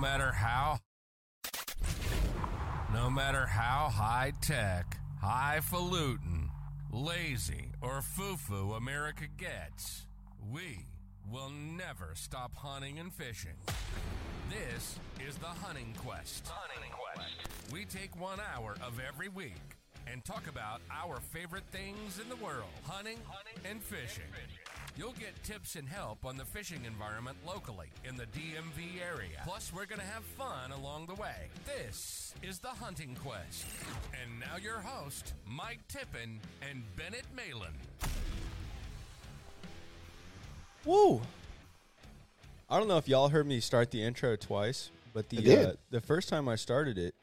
matter how no matter how high tech, highfalutin, lazy, or foo-foo America gets, we will never stop hunting and fishing. This is the Hunting Quest. Hunting Quest. We take one hour of every week and talk about our favorite things in the world hunting, and fishing. You'll get tips and help on the fishing environment locally in the DMV area. Plus, we're going to have fun along the way. This is the Hunting Quest. And now, your host, Mike Tippin and Bennett Malin. Woo! I don't know if y'all heard me start the intro twice, but the uh, the first time I started it,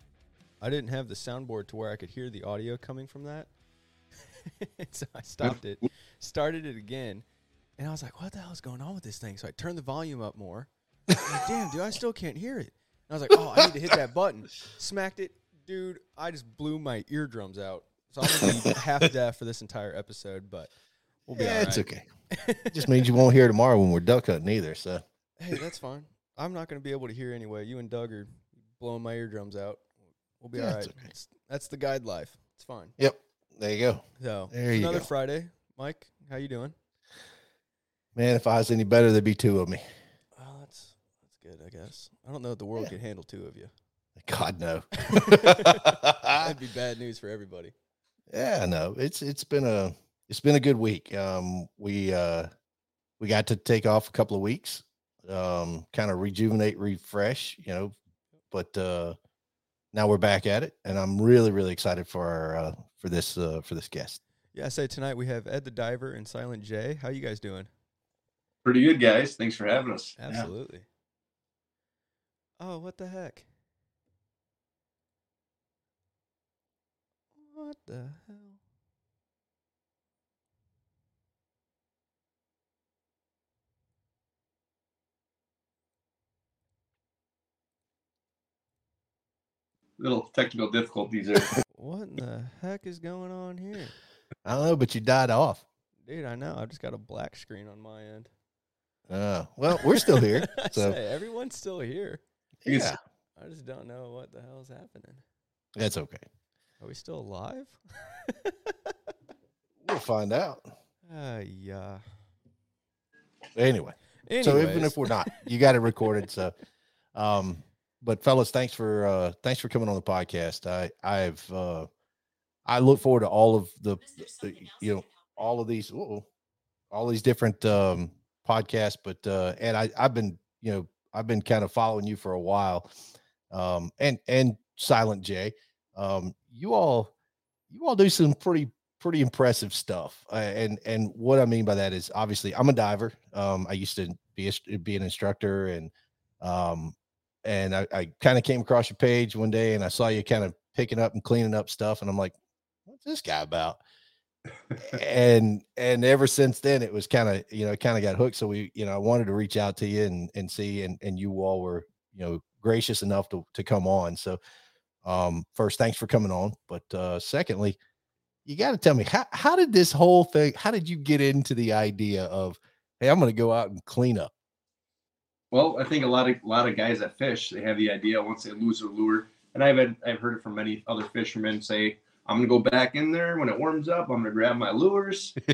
I didn't have the soundboard to where I could hear the audio coming from that. so I stopped it, started it again, and I was like, "What the hell is going on with this thing?" So I turned the volume up more. Like, Damn, dude, I still can't hear it. And I was like, "Oh, I need to hit that button." Smacked it, dude. I just blew my eardrums out. So I'm gonna be half deaf for this entire episode, but we'll be yeah, it's okay. It just means you won't hear tomorrow when we're duck hunting either. So Hey, that's fine. I'm not going to be able to hear anyway. You and Doug are blowing my eardrums out. We'll be Yeah, all right. okay. That's the guide life. It's fine. yep, there you go, So There it's you another go. Friday. Mike, how you doing? Man. If I was any better, there'd be two of me. Oh, that's that's good. I guess. I don't know if the world Yeah. could handle two of you. God no. That'd be bad news for everybody. Yeah, no, it's it's been a it's been a good week. Um, we uh we got to take off a couple of weeks, um, kind of rejuvenate, refresh, you know, but uh now we're back at it, and I'm really really excited for our uh, for this uh, for this guest. Yeah, I say tonight we have Ed the Diver and Silent J. How you guys doing? Pretty good, guys. Thanks for having us. Absolutely. Oh, what the heck? What the hell? Little technical difficulties there. What in the heck is going on here? I don't know, but you died off. Dude, I know. I've just got a black screen on my end. Uh, well, we're still here, I so say, everyone's still here. Yeah, I just don't know what the hell's happening. that's okay. Are we still alive? We'll find out. Ah, yeah. Anyway. So even if we're not, you got it recorded. So, um, but fellas, thanks for uh, thanks for coming on the podcast. I I've uh, I look forward to all of the, the you know all of these uh-oh, all these different um, podcasts. But uh, and I I've been you know I've been kind of following you for a while, um, and and Silent J, um, you all you all do some pretty pretty impressive stuff. Uh, and and what I mean by that is obviously I'm a diver. Um, I used to be a, be an instructor, and um, and I, I kind of came across your page one day, and I saw you kind of picking up and cleaning up stuff, and I'm like, what's this guy about? And and ever since then, it was kind of you know kind of got hooked. So we you know I wanted to reach out to you and and see, and and you all were you know gracious enough to to come on. So um first thanks for coming on but uh secondly you got to tell me how, how did this whole thing how did you get into the idea of hey i'm going to go out and clean up Well, I think a lot of a lot of guys that fish, they have the idea once they lose their lure, and I've had, I've heard it from many other fishermen say, "I'm gonna go back in there when it warms up. I'm gonna grab my lures."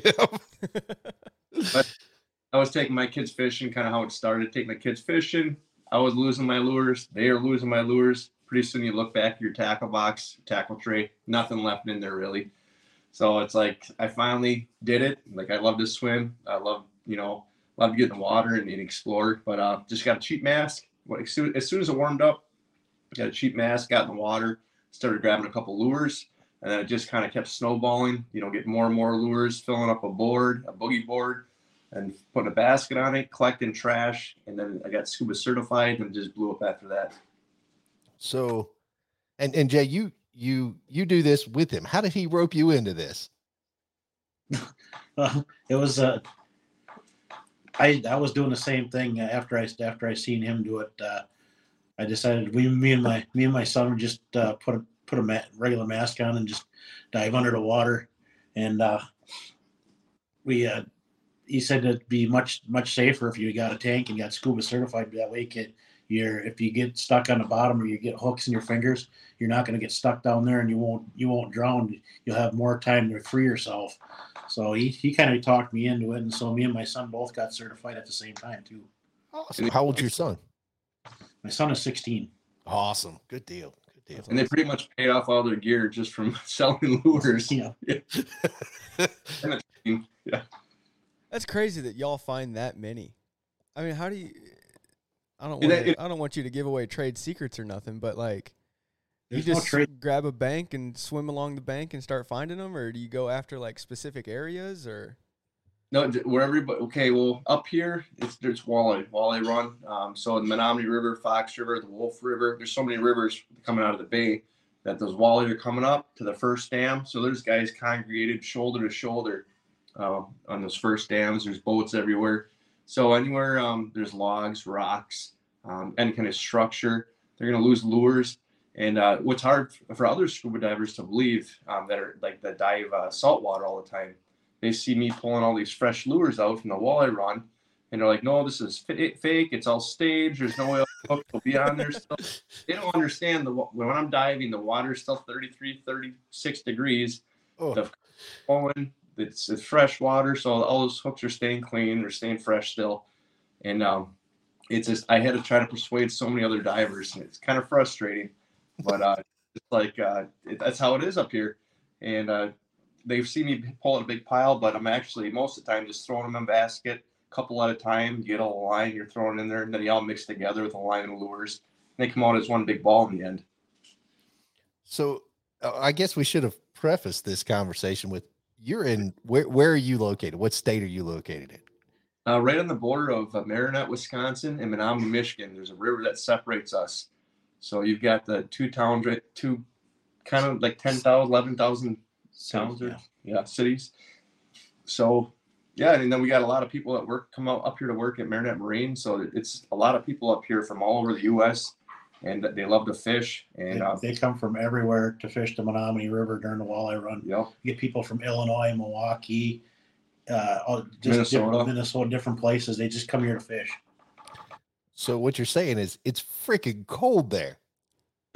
I was taking my kids fishing, kind of how it started. Taking my kids fishing, I was losing my lures. They are losing my lures. Pretty soon, you look back at your tackle box, tackle tray, nothing left in there really. So it's like I finally did it. Like I love to swim. I love you know love to get in the water and, and explore. But uh, just got a cheap mask. What as soon, as soon as it warmed up, got a cheap mask. Got in the water, started grabbing a couple lures, and then it just kind of kept snowballing. You know, getting more and more lures, filling up a board, a boogie board, and putting a basket on it, collecting trash, and then I got scuba certified and just blew up after that. so and and jay you you you do this with him how did he rope you into this Uh, it was uh, I I was doing the same thing after I after I seen him do it. Uh, I decided we me and my me and my son would just uh, put a put a ma- regular mask on and just dive under the water, and uh, we uh, he said it'd be much much safer if you got a tank and got scuba certified. That way, you, could, you're if you get stuck on the bottom or you get hooks in your fingers, you're not going to get stuck down there and you won't you won't drown. You'll have more time to free yourself. So he, he kind of talked me into it, and so me and my son both got certified at the same time too. Awesome. How old's your son? My son is 16. Awesome. Good deal. Good deal. And they pretty much paid off all their gear just from selling lures. Yeah. yeah. That's crazy that y'all find that many. I mean, how do you? I don't want. it- I don't want you to give away trade secrets or nothing, but like, you just trade. grab a bank and swim along the bank and start finding them, or do you go after like specific areas or? No, where everybody, okay, well, up here, it's there's Walleye, Walleye Run. Um, so the Menominee River, Fox River, the Wolf River, there's so many rivers coming out of the bay that those walleye are coming up to the first dam. So there's guys congregated shoulder to shoulder uh, on those first dams. There's boats everywhere. So anywhere um, there's logs, rocks, um, any kind of structure, they're going to lose lures. And uh, what's hard for other scuba divers to believe um, that are like that dive uh, saltwater all the time they see me pulling all these fresh lures out from the walleye run, and they're like, "No, this is fa- fake. It's all staged. There's no way a hook will be on there." Still. They don't understand the when I'm diving, the water's still 33, 36 degrees. Oh, The flowing, it's, it's fresh water, so all those hooks are staying clean. They're staying fresh still, and um, it's just I had to try to persuade so many other divers, and it's kind of frustrating, but uh, it's like uh, it, that's how it is up here, and uh, they've seen me pull out a big pile, but I'm actually most of the time just throwing them in a basket, a couple at a time. Get a line, you're throwing in there, and then they all mix together with a line of lures. And they come out as one big ball in the end. so uh, I guess we should have prefaced this conversation with you're in where where are you located? What state are you located in? Uh, right on the border of uh, Marinette, Wisconsin, and Menominee, Michigan. There's a river that separates us. So you've got the two towns, right, two kind of like 10,000, 11,000 towns or yeah. yeah, cities. So yeah, and then we got a lot of people that work come out up here to work at Marinette Marine. So it's a lot of people up here from all over the U.S. and they love to fish. They, And uh, they come from everywhere to fish the Menominee River during the walleye run. you know, You get people from Illinois, Milwaukee, uh, just Minnesota. different, Minnesota, different places. They just come here to fish. So what you're saying is it's freaking cold there.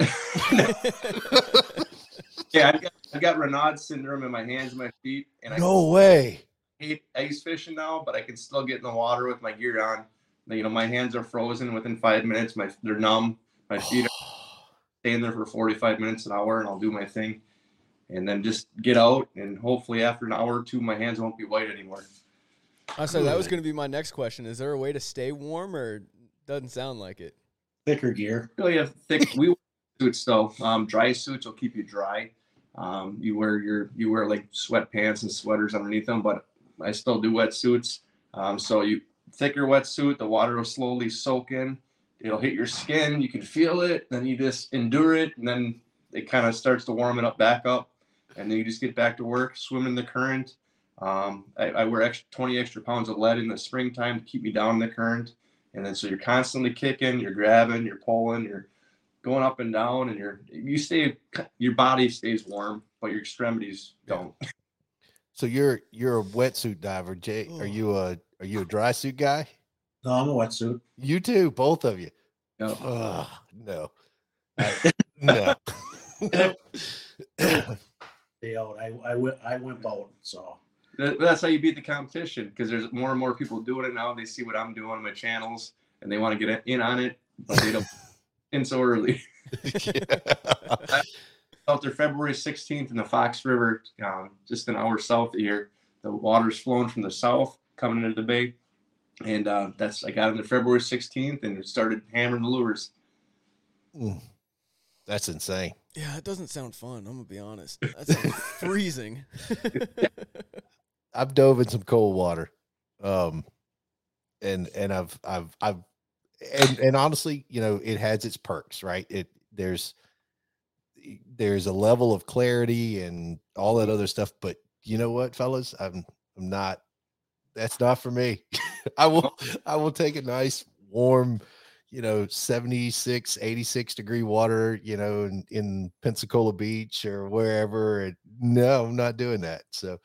yeah, I got, I got Raynaud syndrome in my hands and my feet, and I no way. hate ice fishing now, but I can still get in the water with my gear on. You know, my hands are frozen within five minutes. My they're numb. My feet are staying there for 45 minutes an hour, and I'll do my thing, and then just get out, and hopefully after an hour or two, my hands won't be white anymore. I said that was going to be my next question. Is there a way to stay warm, or doesn't sound like it? Thicker gear. Really have thick. we wear suits though. Um, dry suits will keep you dry. Um, you wear your you wear like sweatpants and sweaters underneath them, but I still do wetsuits. Um, so you thicker wetsuit, the water will slowly soak in. It'll hit your skin. You can feel it. Then you just endure it, and then it kind of starts to warm it up back up, and then you just get back to work, swim in the current. Um, I, I wear extra 20 extra pounds of lead in the springtime to keep me down in the current, and then so you're constantly kicking, you're grabbing, you're pulling, you're going up and down, and you're you stay your body stays warm, but your extremities don't. So you're you're a wetsuit diver, Jay. Are oh. you a are you a dry suit guy? No, I'm a wetsuit. You too, both of you. No. Ugh, no. I- no. Day out. I I went I went out. So That's how you beat the competition because there's more and more people doing it now. They see what I'm doing on my channels and they want to get in on it, but they don't in so early. Out there February 16th in the Fox River, um, just an hour south of here. The water's flowing from the south coming into the bay. And uh, that's I got in there February 16th and started hammering the lures. Mm. That's insane. Yeah, it doesn't sound fun. I'm gonna be honest. That's freezing. I've dove in some cold water. Um and and I've I've I've and and honestly, you know, it has its perks, right? It there's eh, there's a level of clarity and all that other stuff, but you know what, fellas? I'm I'm not that's not for me. I will I will take a nice warm, you know, 76, 86 degree water, you know, in, in Pensacola Beach or wherever. And no, I'm not doing that. So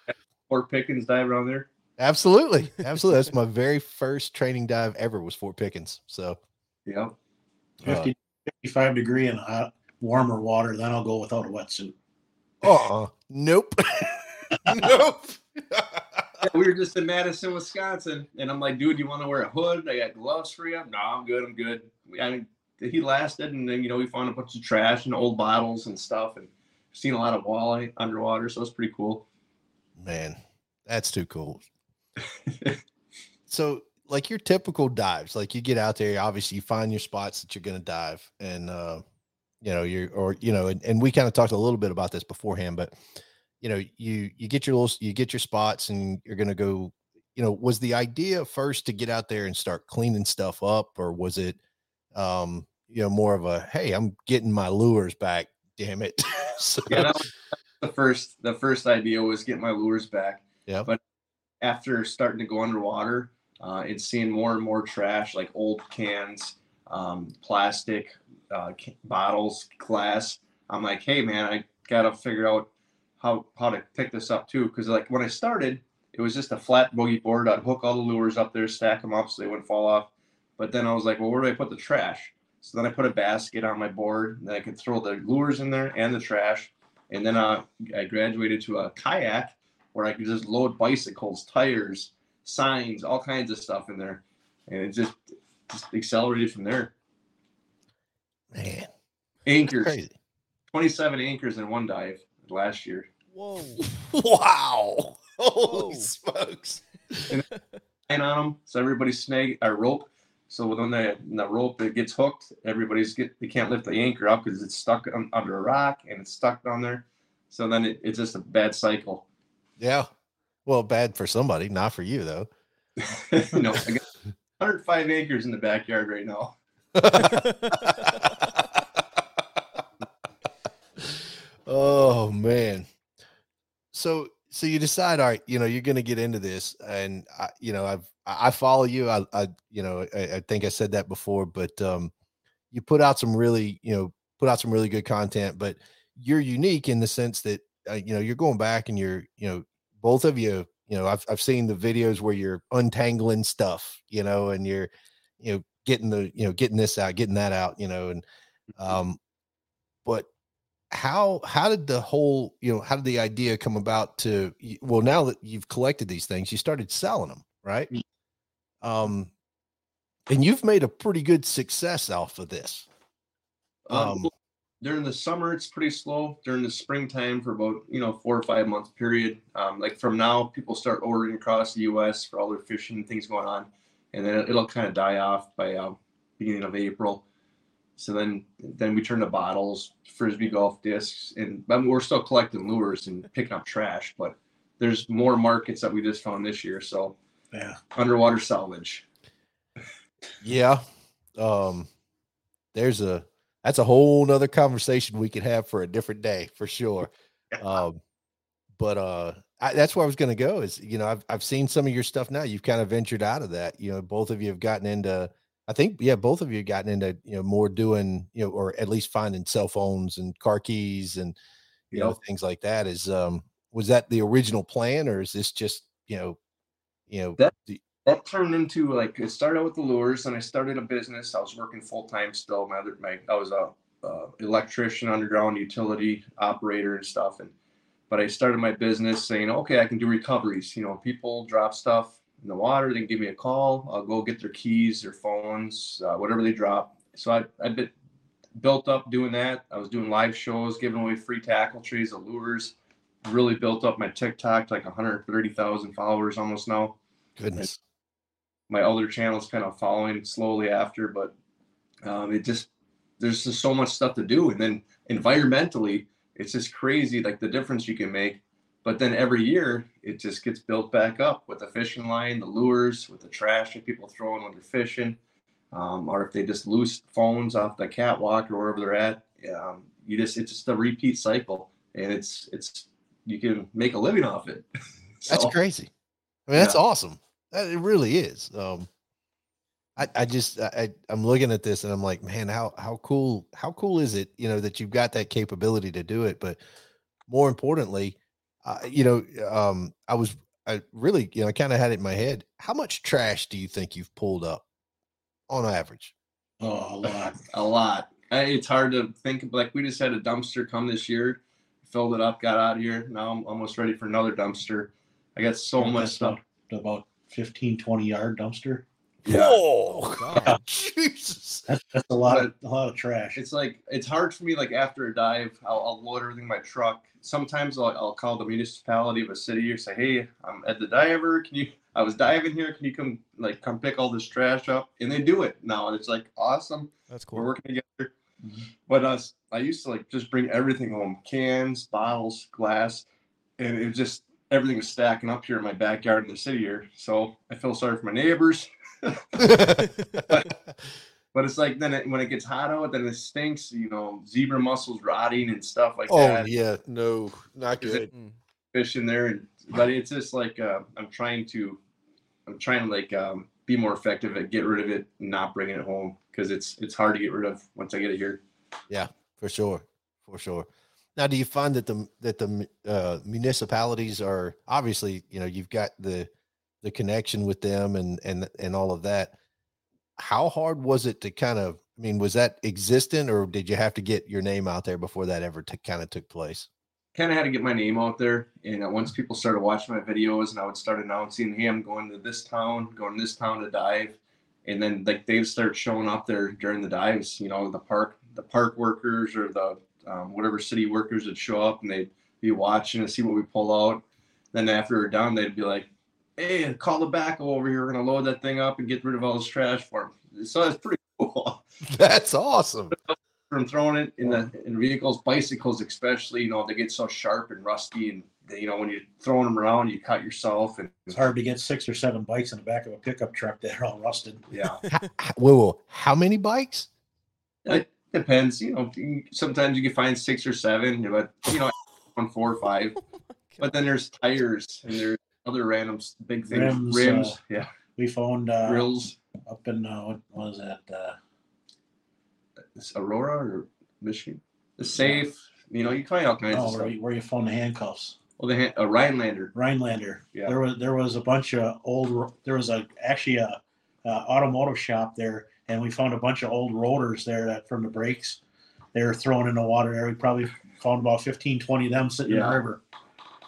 Fort Pickens dive around there. Absolutely. Absolutely. That's my very first training dive ever was Fort Pickens. So Yeah. Uh, 55 degree and hot, warmer water, then I'll go without a wetsuit. uh-uh. Nope. nope. Yeah, we were just in Madison, Wisconsin, and I'm like, dude, you want to wear a hood? I got gloves for you. No, I'm good. I'm good. I mean, he lasted, and then you know we found a bunch of trash and old bottles and stuff, and seen a lot of walleye underwater, so it's pretty cool. Man, that's too cool. So, like your typical dives, like you get out there, obviously you find your spots that you're going to dive, and uh, you know you're, or you know, and, and we kind of talked a little bit about this beforehand, but you know, you you get your little, you get your spots, and you're going to go. You know, was the idea first to get out there and start cleaning stuff up, or was it, um, you know, more of a hey, I'm getting my lures back, damn it. so, Yeah, the first. The first idea was get my lures back. Yeah. But after starting to go underwater uh, and seeing more and more trash, like old cans, um, plastic uh, bottles, glass, I'm like, hey man, I gotta figure out how how to pick this up too. Because like when I started, it was just a flat boogie board. I'd hook all the lures up there, stack them up so they wouldn't fall off. But then I was like, well, where do I put the trash? So then I put a basket on my board, then I could throw the lures in there and the trash. And then uh, I graduated to a kayak where I could just load bicycles, tires, signs, all kinds of stuff in there, and it just just accelerated from there. man, Anchors, crazy. 27 anchors in one dive last year. Whoa. Wow. Holy Whoa. smokes. line on them, so everybody's snag a rope. So when the, when the rope it gets hooked, everybody's get they can't lift the anchor up because it's stuck un, under a rock and it's stuck down there. So then it, it's just a bad cycle. Yeah. Well, bad for somebody, not for you though. no, I got 105 acres in the backyard right now. oh man. So so you decide, all right, you know, you're going to get into this, and I, you know, I've I I follow you. I, I you know, I, I think I said that before, but um, you put out some really, you know, put out some really good content, but you're unique in the sense that uh, you know you're going back and you're, you know, both of you, you know, I've I've seen the videos where you're untangling stuff, you know, and you're, you know, getting the, you know, getting this out, getting that out, you know, and um, but how how did the whole you know how did the idea come about to well now that you've collected these things you started selling them right? Mm. um and you've made a pretty good success off of this. Um, Um, during the summer, it's pretty slow. During the springtime, for about you know four or five month period, um, like from now, people start ordering across the U.S. for all their fishing and things going on, and then it'll kind of die off by uh, beginning of April. So then, then we turn to bottles, frisbee golf discs, and I mean, we're still collecting lures and picking up trash. But there's more markets that we just found this year. So Yeah. underwater salvage. yeah um there's a that's a whole nother conversation we could have for a different day for sure. Um but uh I, that's where i was going to go is you know I've, I've seen some of your stuff now you've kind of ventured out of that you know both of you have gotten into i think yeah both of you have gotten into you know more doing you know or at least finding cell phones and car keys and you know things like that is um was that the original plan or is this just you know you know That- that turned into like it started out with the lures and i started a business. I was working full-time still. My other my i was a electrician underground utility operator and stuff and but i started my business saying okay i can do recoveries. You know people drop stuff in the water they can give me a call i'll go get their keys their phones uh, whatever they drop. So i i been built up doing that. I was doing live shows giving away free tackle trees lures. Really built up my tiktok to like 130000 followers almost now. Goodness my other channels kind of following slowly after, but um, it just there's just so much stuff to do, and then environmentally, it's just crazy like the difference you can make. But then every year, it just gets built back up with the fishing line, the lures, with the trash that people throw in when they're fishing, um, or if they just lose phones off the catwalk or wherever they're at. Um, you just it's just a repeat cycle, and it's it's you can make a living off it. That's crazy. I mean, that's Yeah. awesome. That, it really is. Um, I, I just, I, I- I'm looking at this and I'm like, man, how, how cool, how cool is it, you know, that you've got that capability to do it. But more importantly, uh, you know, um, I was, I really, you know, I kind of had it in my head. How much trash do you think you've pulled up on average? Oh, a lot. a lot. It's hard to think. Like we just had a dumpster come this year, filled it up, got out of here. Now I'm almost ready for another dumpster. I got so Yeah, much stuff. About, about 15, 20 yard dumpster. Yeah. Oh, God. Jesus. That's, that's a lot of a lot of trash. It's like it's hard for me. Like after a dive, I'll, I'll load everything in my truck. Sometimes I'll, I'll call the municipality of a city or say, "Hey, I'm at the diver. Can you? I was diving here. Can you come like come pick all this trash up?" And they do it now, and it's like awesome. That's cool. We're cool. working together. Mhm. But us, I used to like just bring everything home: cans, bottles, glass, and it was just everything was stacking up here in my backyard in the city here. So I feel sorry for my neighbors. But it's like then it, when it gets hot out, then it stinks. You know, zebra mussels rotting and stuff like oh, that. yeah. No, not Is good. it- Mm. Fish in there, and but it's just like uh, I'm trying to, I'm trying to like um, be more effective at get rid of it, and not bringing it home because it's it's hard to get rid of once I get it here. Yeah, for sure for sure now do you find that the that the uh, municipalities are obviously you know you've got the the connection with them and and and all of that how hard was it to kind of i mean was that existent or did you have to get your name out there before that ever t- kind of took place kind of had to get my name out there. And uh, once people started watching my videos, and I would start announcing, "Hey, I'm going to this town, going to this town to dive," and then like they'd start showing up there during the dives. You know, the park, the park workers or the um, whatever city workers would show up, and they'd be watching and see what we pull out. Then after we're done, they'd be like, "Hey, call the backhoe over here. We're gonna load that thing up and get rid of all this trash for 'em." So it's pretty cool. that's awesome from throwing it in the in vehicles, bicycles especially. You know, they get so sharp and rusty, and they, you know when you're throwing them around, you cut yourself, and It's hard to get six or seven bikes in the back of a pickup truck that are all rusted. yeah, H- h- whoa, whoa, how many bikes it depends. You know, sometimes you can find six or seven, but you know, on four or five. But then there's tires and there's other random big things, Rims, rims, uh, yeah, We found uh, grills. up in uh, what was that? Uh, It's Aurora or Michigan. The safe, you know, you find all kinds of oh, stuff. where, you, where you found the handcuffs. Well, the han- a Rhinelander. Rhinelander. Yeah. There was there was a bunch of old. There was a actually a, a automotive shop there, and we found a bunch of old rotors there that from the brakes. They were thrown in the water there. We probably found about 15, 20 of them sitting in the river.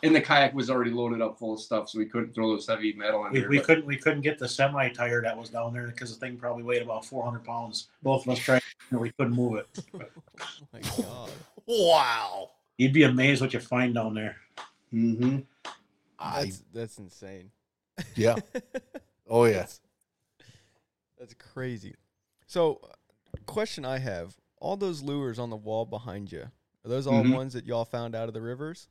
And the kayak was already loaded up full of stuff, so we couldn't throw those heavy metal in We, there. we but- couldn't we couldn't get the semi tire that was down there because the thing probably weighed about 400 pounds. Both of us tried, and we couldn't move it. Oh my god. wow You'd be amazed what you find down there. Mm-hmm. I, That's that's insane. yeah oh yeah That's, that's crazy. So, uh, question I have: all those lures on the wall behind you are those all Mhm. ones that y'all found out of the rivers?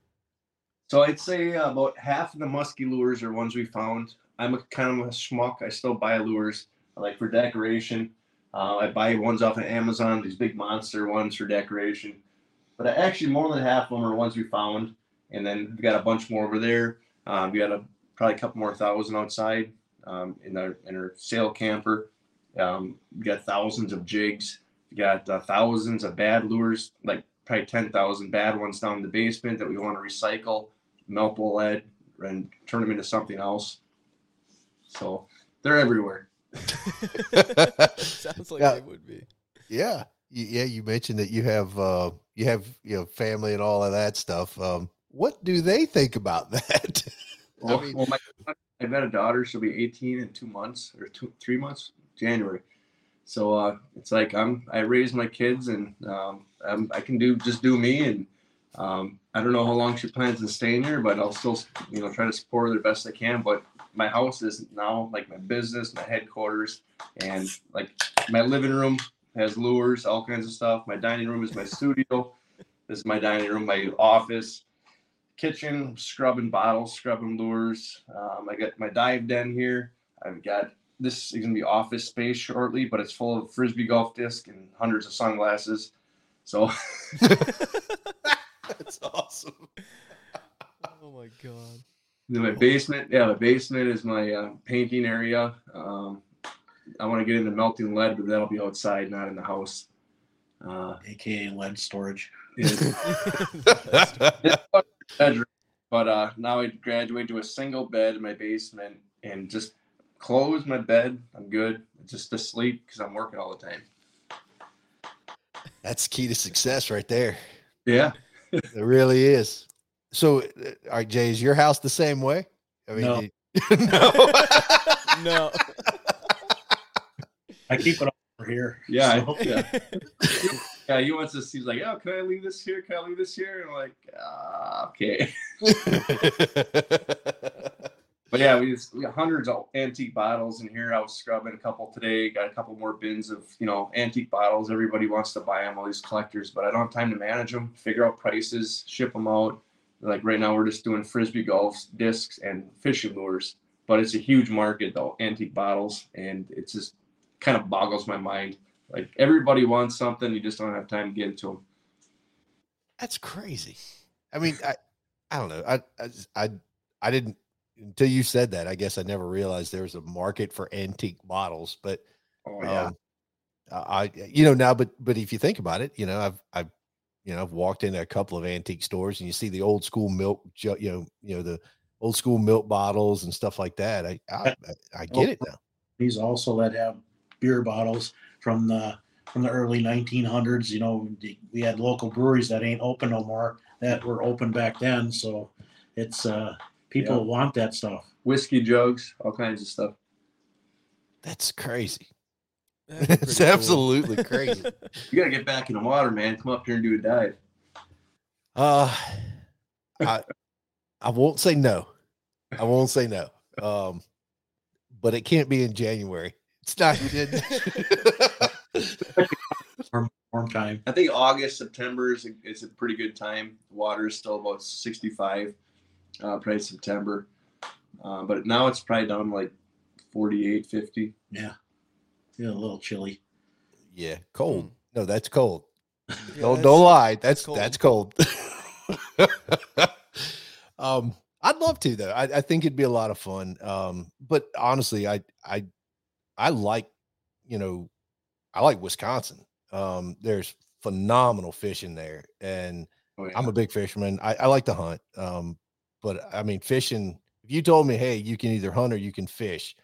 So I'd say uh, about half of the musky lures are ones we found. I'm a kind of a schmuck. I still buy lures like for decoration. Uh, I buy ones off of Amazon, these big monster ones for decoration. But I, actually, more than half of them are ones we found, and then we've got a bunch more over there. Um, we got a probably a couple more thousand outside um, in our in our sail camper. Um, we got thousands of jigs. We got uh, thousands of bad lures, like probably ten thousand bad ones down in the basement that we want to recycle, melt the lead, and turn them into something else. So they're everywhere. Sounds like Yeah. they would be. Yeah. Yeah, you mentioned that you have uh you have you know family and all of that stuff. Um what do they think about that? I Well, mean- well my, I've got a daughter. She'll be 18 in two months or two, three months, January. So uh, it's like I'm I raise my kids and um, I can do just do me and um, I don't know how long she plans on staying here, but I'll still you know try to support her the best I can. But my house is now like my business, my headquarters, and like my living room has lures, all kinds of stuff. My dining room is my studio. This is my dining room, my office kitchen, scrubbing bottles, scrubbing lures. Um, I got my dive den here. I've got this is gonna be office space shortly, but it's full of frisbee golf disc and hundreds of sunglasses. So That's awesome. Oh my god. then my basement, yeah, the basement is my uh, painting area. Um, I want to get into melting lead, but that'll be outside, not in the house. Uh, aka lead storage. bedroom. But uh, now I graduate to a single bed in my basement and just close my bed. I'm good. Just to sleep because I'm working all the time. That's key to success right there. Yeah. It really is. So, uh, all right, Jay, is your house the same way? I mean, No. you- no. no. I keep it over here. Yeah, so- I- yeah. Yeah, he wants to He's like, "Oh, can I leave this here? Can I leave this here?" And I'm like, ah, "Okay." But yeah, we, just, we hundreds of antique bottles in here. I was scrubbing a couple today. Got a couple more bins of you know antique bottles. Everybody wants to buy them, all these collectors, but I don't have time to manage them, figure out prices, ship them out. Like right now, we're just doing frisbee golf discs and fishing lures. But it's a huge market though, antique bottles, and it just kind of boggles my mind. Like everybody wants something, you just don't have time to get it to them. That's crazy. I mean, I, I don't know. I, I, I, I didn't until you said that. I guess I never realized there was a market for antique bottles. But Oh yeah, um, I, you know, now, but but if you think about it, you know, I've, I've, you know, I've walked into a couple of antique stores and you see the old school milk, you know, you know the old school milk bottles and stuff like that. I, I, I- I get it now. These also that have beer bottles from the from the early 1900s. You know, we had local breweries that ain't open no more that were open back then. So it's uh people Yeah. want that stuff. whiskey jugs, all kinds of stuff. That's crazy. That'd It's cool. absolutely crazy. You gotta get back in the water, man. Come up here and do a dive. Uh, I I won't say no. I won't say no. Um, but it can't be in January. It's not. Warm, warm time. I think August, September is a, is a pretty good time. The water is still about 65, uh, probably September. Uh, but now it's probably down like 48, 50. Yeah, a little chilly. yeah, cold. No, that's cold. Yeah, don't that's- don't lie. That's cold. that's cold. um, I'd love to though. I, I think it'd be a lot of fun. Um, but honestly, I I I like you know I like Wisconsin. Um, there's phenomenal fishing there, and Oh, yeah. I'm a big fisherman. I, I like to hunt. Um, but I mean, fishing. If you told me, hey, you can either hunt or you can fish,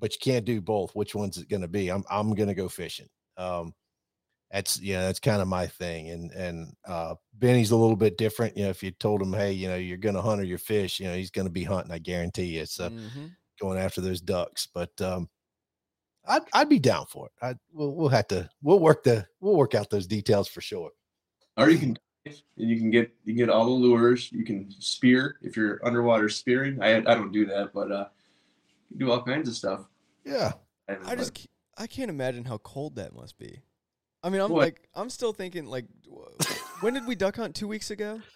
but you can't do both, which one's it going to be? I'm I'm going to go fishing. Um, that's yeah, that's kind of my thing. And and uh, Benny's a little bit different. You know, if you told him, hey, you know, you're going to hunt or you fish, you know, he's going to be hunting. I guarantee you. So Mhm. going after those ducks. But um, I'd I'd be down for it. I we'll we'll have to we'll work the we'll work out those details for sure. or you can dive, and you can get you can get all the lures. You can spear if you're underwater spearing. I I don't do that, but uh, you do all kinds of stuff. Yeah. I But just ca- I can't imagine how cold that must be. I mean, I'm What? like I'm still thinking like, when did we duck hunt? Two weeks ago.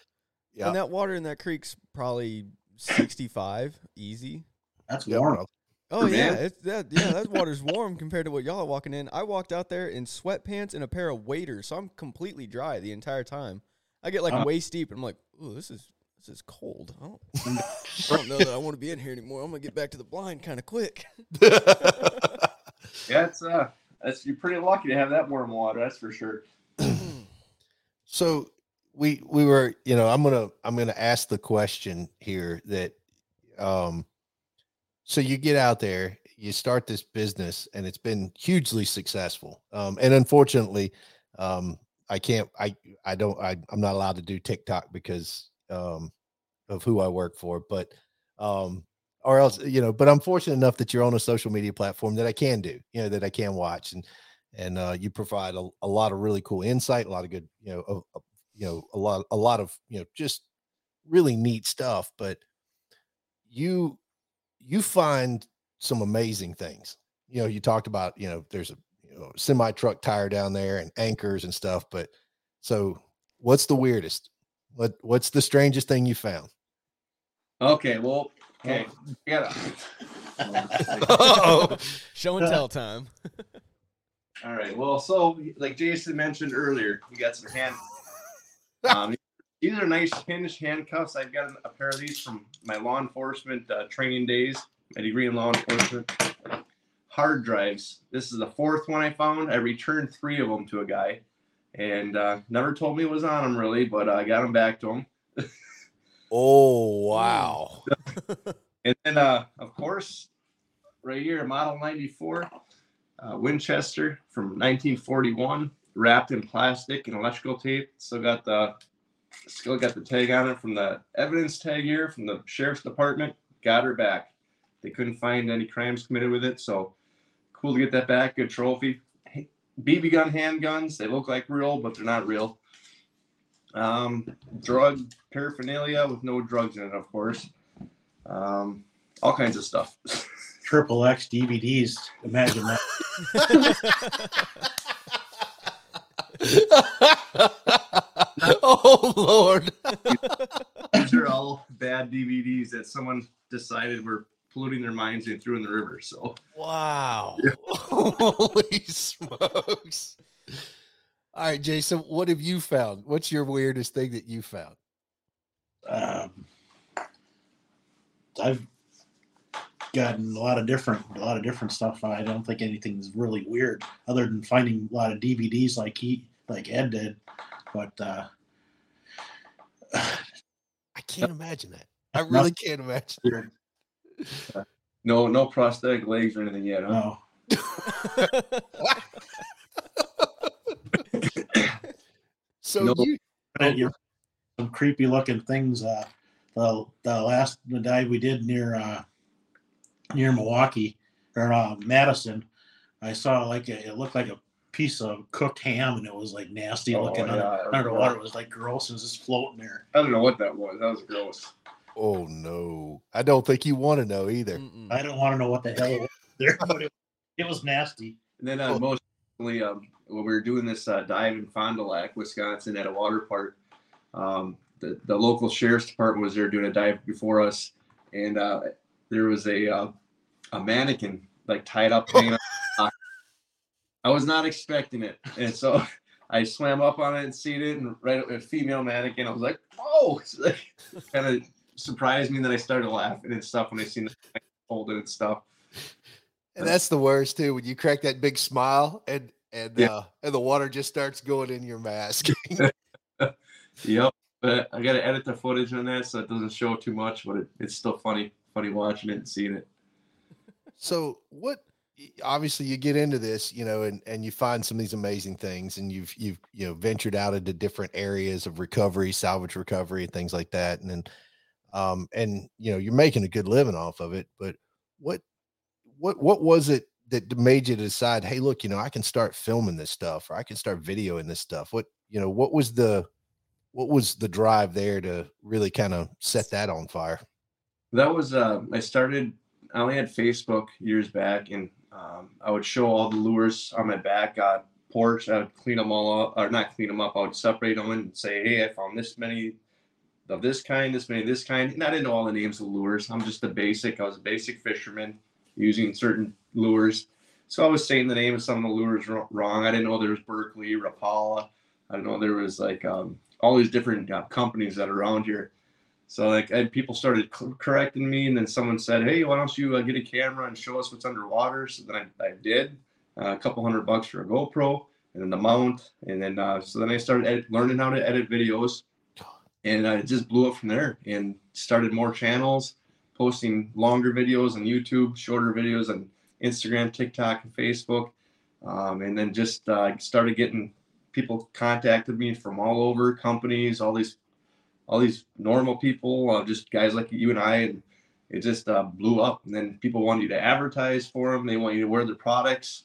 Yeah. And that water in that creek's probably 65 easy. That's warm. bro. Oh yeah, Man. it's that yeah, that water's warm compared to what y'all are walking in. I walked out there in sweatpants and a pair of waders, so I'm completely dry the entire time. I get like Uh. waist deep, and I'm like, "Ooh, this is this is cold. I don't, I don't know that I want to be in here anymore. I'm gonna get back to the blind kind of quick." yeah, it's uh, that's you're pretty lucky to have that warm water. That's for sure. so we we were you know i'm gonna i'm gonna ask the question here that um so you get out there you start this business and it's been hugely successful um and unfortunately um i can't i i don't I, i'm not allowed to do tiktok because um of who i work for but um or else you know but i'm fortunate enough that you're on a social media platform that i can do you know that i can watch and and uh, you provide a, a lot of really cool insight, a lot of good, you know, uh, uh, you know, a lot, a lot of, you know, just really neat stuff. But you, you find some amazing things. You know, you talked about, you know, there's a you know, semi truck tire down there and anchors and stuff. But so, what's the weirdest? What What's the strangest thing you found? Okay, well, okay, yeah. oh, Show and tell time. All right. Well, so like Jason mentioned earlier, you got some hand. Um, these are nice hinge handcuffs. I've got a pair of these from my law enforcement uh, training days. My degree in law enforcement. Hard drives. This is the fourth one I found. I returned three of them to a guy, and uh, never told me it was on them really, but I got them back to him. oh, wow. And then, uh, of course, right here, Model 94 uh, Winchester from 1941. wrapped in plastic and electrical tape. Still got the still got the tag on it from the evidence tag here from the sheriff's department. Got her back. They couldn't find any crimes committed with it, so cool to get that back. Good trophy. BB gun handguns. They look like real, but they're not real. Um, drug paraphernalia with no drugs in it, of course. Um, all kinds of stuff. Triple X DVDs. Imagine that. oh Lord. These are all bad DVDs that someone decided were polluting their minds and threw in the river. So Wow. Holy smokes. All right, Jason, what have you found? What's your weirdest thing that you found? Um, I've gotten a lot of different, a lot of different stuff. I don't think anything's really weird, other than finding a lot of DVDs like he, like Ed did. But uh, I can't imagine that. I really can't imagine. Weird. no, no prosthetic legs or anything yet. Huh? No, So No. you But you some creepy looking things. Uh, the the last the dive we did near uh, near Milwaukee or uh, Madison, I saw like a, it looked like a piece of cooked ham, and it was like nasty Oh, looking yeah, under, I underwater. remember. It was like gross. It was just floating there. I don't know what that was. That was gross. Oh no. I don't think you want to know either. Mm-mm. I don't want to know what the hell it was there, but it, it was nasty. And then uh, Oh. most recently, um, when we were doing this uh, dive in Fond du Lac, Wisconsin, at a water park, um, the, the local sheriff's department was there doing a dive before us, and uh, there was a uh, a mannequin like tied up. hanging up. I was not expecting it, and so I swam up on it and seen it, and right a female mannequin. I was like, "Oh!" It's like, kind of surprised me. And then I started laughing and stuff when I seen the folded and stuff. And that's the worst too, when you crack that big smile and and Yeah. uh and the water just starts going in your mask. Yep. But I got to edit the footage on that so it doesn't show too much, but it, it's still funny, funny watching it and seeing it. so what obviously you get into this you know and and you find some of these amazing things and you've you've you know ventured out into different areas of recovery salvage recovery and things like that and then um and you know you're making a good living off of it but what what what was it that made you decide hey look you know i can start filming this stuff or i can start videoing this stuff what you know what was the what was the drive there to really kind of set that on fire That was, uh, I started, I only had Facebook years back and um, I would show all the lures on my back uh, porch. I would clean them all up, or not clean them up. I would separate them and say, hey, I found this many of this kind, this many this kind. And I didn't know all the names of lures. I'm just a basic, I was a basic fisherman using certain lures. So I was saying the name of some of the lures wrong. I didn't know there was Berkley, Rapala. I didn't know there was like um, all these different uh, companies that are around here. So like and people started correcting me, and then someone said, "Hey, why don't you uh, get a camera and show us what's underwater?" So then I, I did. Uh, a couple hundred bucks for a GoPro, and then the mount, and then uh, so then I started learning how to edit videos, and uh, it just blew up from there. And started more channels, posting longer videos on YouTube, shorter videos on Instagram, TikTok, and Facebook, um, and then just uh, started getting people contacted me from all over companies, all these all these normal people, uh, just guys like you and I, and it just uh, blew up. And then people want you to advertise for them. They want you to wear their products,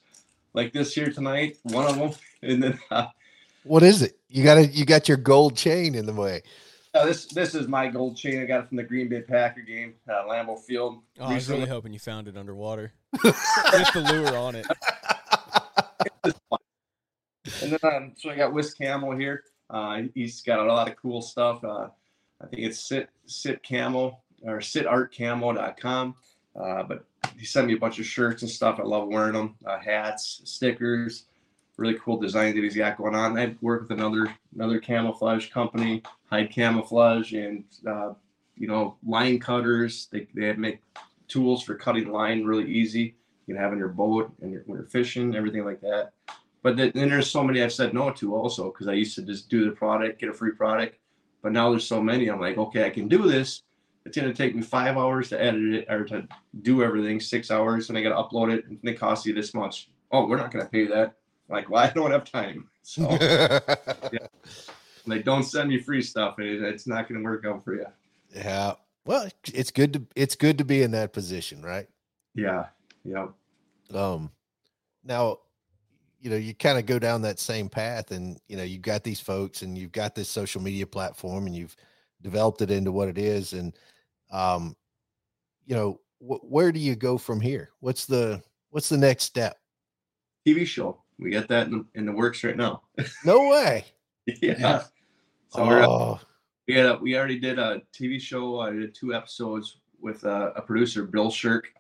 like this here tonight, one of them. And then uh, what is it you got to you got your gold chain in the way uh, this this is my gold chain. I got it from the Green Bay Packer game, uh, Lambeau Field. Oh, I was really hoping you found it underwater with the lure on it. And then um, so I got Wiz Camel here. Uh, he's got a lot of cool stuff. Uh, I think it's sit sit camel or sitartcamo.com. Uh, but he sent me a bunch of shirts and stuff. I love wearing them. Uh, hats, stickers, really cool design that he's got going on. I work with another another camouflage company, Hide Camouflage, and uh, you know line cutters. They they make tools for cutting line really easy. You can have in your boat and your, when you're fishing, everything like that. But then, there's so many I've said no to also because I used to just do the product, get a free product. But now there's so many. I'm like, okay, I can do this. It's gonna take me five hours to edit it or to do everything, six hours, and I gotta upload it, and it costs you this much. Oh, we're not gonna pay that. like, well, I don't have time. So like, don't send me free stuff. It, it's not going to work out for you. yeah. Well, it's good to it's good to be in that position, right? Yeah. Yep. Um, now, you know, you kind of go down that same path, and you know, you've got these folks, and you've got this social media platform, and you've developed it into what it is, and um, you know, wh- where do you go from here? What's the what's the next step? TV show. We got that in, in the works right now. No way. yeah. So we're, Oh, we had a, we already did a TV show. I did two episodes with a, a producer, Bill Shirk,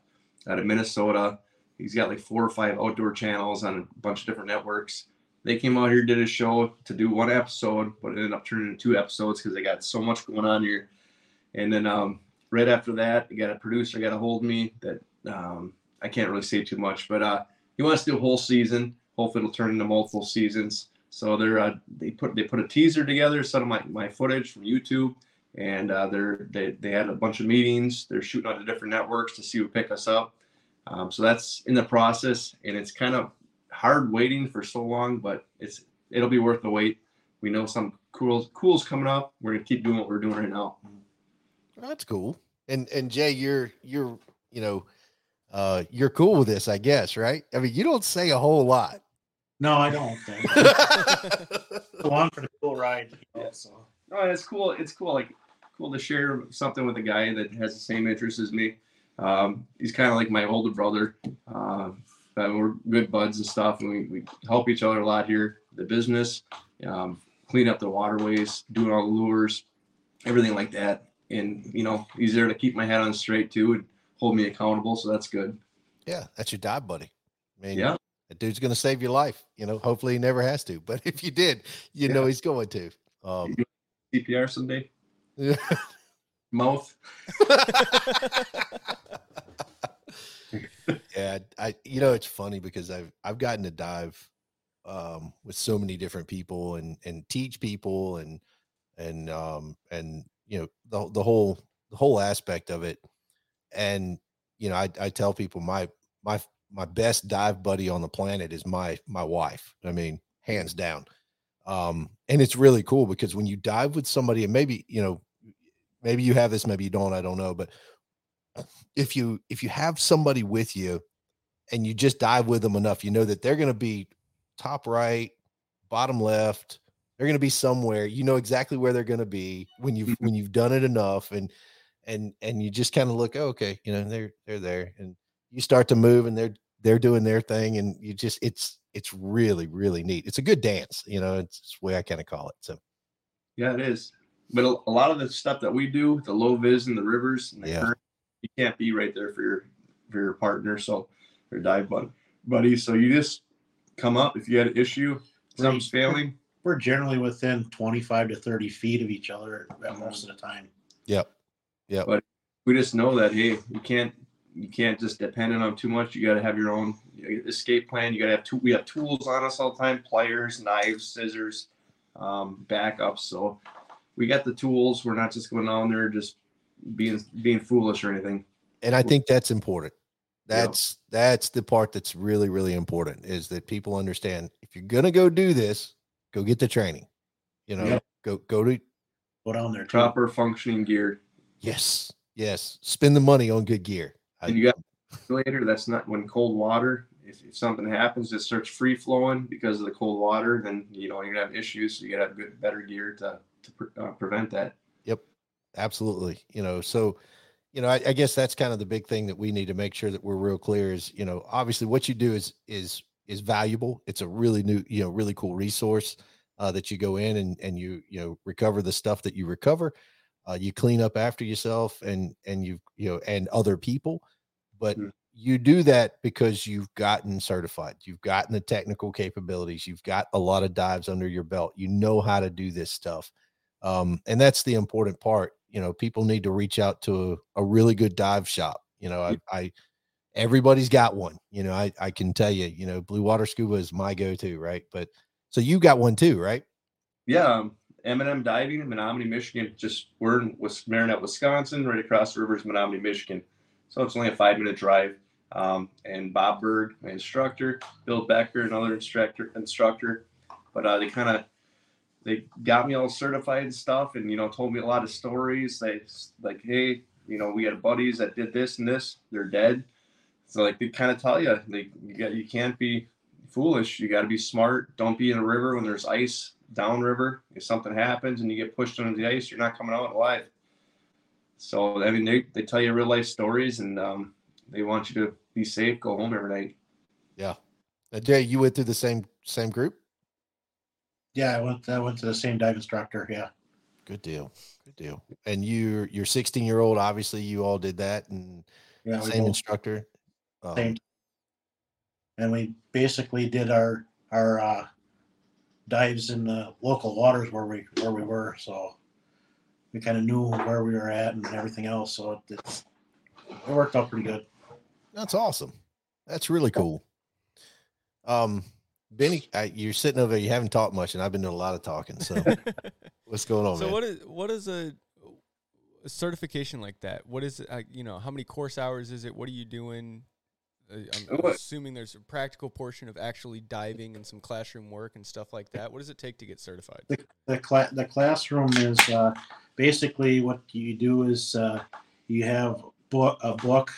out of Minnesota. He's got like four or five outdoor channels on a bunch of different networks. They came out here, did a show to do one episode, but it ended up turning into two episodes because they got so much going on here. And then um, right after that, you got a producer got a hold of me that um, I can't really say too much, but uh, he wants to do a whole season. Hopefully, it'll turn into multiple seasons. So they're uh, they put they put a teaser together, some of my, my footage from YouTube, and uh, they're they they had a bunch of meetings. They're shooting on the different networks to see who pick us up. Um, so that's in the process, and it's kind of hard waiting for so long, but it's it'll be worth the wait. We know some cool cool's coming up. We're gonna keep doing what we're doing right now. that's cool. And and Jay, you're you're you know, uh, you're cool with this, I guess, right? I mean, you don't say a whole lot. No, I don't think. Go on for the cool ride. you know, so. No, it's cool. It's cool. Like cool to share something with a guy that has the same interests as me. Um, he's kind of like my older brother. Uh, but we're good buds and stuff, and we, we help each other a lot here. The business, um, clean up the waterways, doing all the lures, everything like that. And you know, he's there to keep my head on straight too and hold me accountable. So that's good. Yeah, that's your dive buddy. I mean, Yeah. That dude's gonna save your life. You know, hopefully he never has to, but if you did, you know he's going to. Um, CPR someday. Yeah. Mouth. yeah, I you know it's funny because I've I've gotten to dive um with so many different people and and teach people and and um and you know the the whole the whole aspect of it and you know I I tell people my my my best dive buddy on the planet is my my wife. I mean, hands down. Um and it's really cool because when you dive with somebody and maybe, you know, maybe you have this maybe you don't, I don't know, but if you if you have somebody with you and you just dive with them enough you know that they're going to be top right bottom left they're going to be somewhere you know exactly where they're going to be when you've when you've done it enough and and and you just kind of look oh, okay you know they're they're there and you start to move and they're they're doing their thing and you just it's it's really really neat it's a good dance you know it's, it's the way i kind of call it so Yeah, it is. But a, a lot of the stuff that we do, the low vis and the rivers and the Yeah. current, you can't be right there for your for your partner, so your dive bud, buddy. So you just come up if you had an issue, something's failing. We're generally within 25 to 30 feet of each other most of the time. yep yep But- We just know that hey, you can't you can't just depend on them too much. You got to have your own escape plan. You got to have two. We have tools on us all the time: pliers, knives, scissors, um, backups. So we got the tools. We're not just going down there just being being foolish or anything. and i think that's important Yeah. that's that's the part that's really really important is that people understand if you're gonna go do this go get the training you know Yeah. go go to Go down there. Proper functioning gear. yes yes spend the money on good gear I- And you got later. That's not when cold water. If, if something happens, it starts free flowing because of the cold water. Then you know you're gonna have issues. So you gotta have good, better gear to to pre- uh, prevent that. Yep absolutely you know so you know I, I guess that's kind of the big thing that we need to make sure that we're real clear is you know obviously what you do is is is valuable it's a really new you know really cool resource uh, that you go in and and you you know recover the stuff that you recover uh, you clean up after yourself and and you you know and other people but Mm. you do that because you've gotten certified you've gotten the technical capabilities you've got a lot of dives under your belt you know how to do this stuff um, and that's the important part you know people need to reach out to a, a really good dive shop you know I, I everybody's got one you know I, I can tell you you know blue water scuba is my go-to right but so you got one too right Yeah, um, M&M Diving in Menominee, Michigan. Just we're in Marinette, Wisconsin, right across the river is Menominee, Michigan. So it's only a five minute drive. um, and Bob Bird, my instructor, Bill Becker, another instructor. Instructor, but uh, they kind of they got me all certified and stuff, and you know told me a lot of stories. They like, hey, you know, we had buddies that did this and this. They're dead. So like they kind of tell you, like you got you can't be foolish. You got to be smart. Don't be in a river when there's ice downriver. If something happens and you get pushed under the ice, you're not coming out alive. So I mean, they, they tell you real life stories, and um, they want you to be safe, go home every night. Yeah. Uh, Jay, you went through the same same group. Yeah, I went. I went to the same dive instructor. Yeah. Good deal. Good deal. And you, you're 16 year old. Obviously, you all did that, and Yeah. same both- instructor. Um, same. And we basically did our our uh, dives in the local waters where we where we were. So we kind of knew where we were at and everything else. So it, it's it worked out pretty good. That's awesome. That's really cool. Um, Benny, I, you're sitting over there. You haven't talked much, and I've been doing a lot of talking. So what's going on, so man? what is what is a, a certification like that? What is it? Uh, you know, how many course hours is it? What are you doing? Uh, I'm assuming there's a practical portion of actually diving and some classroom work and stuff like that. What does it take to get certified? the cla- the classroom is uh, basically what you do is uh, you have book a book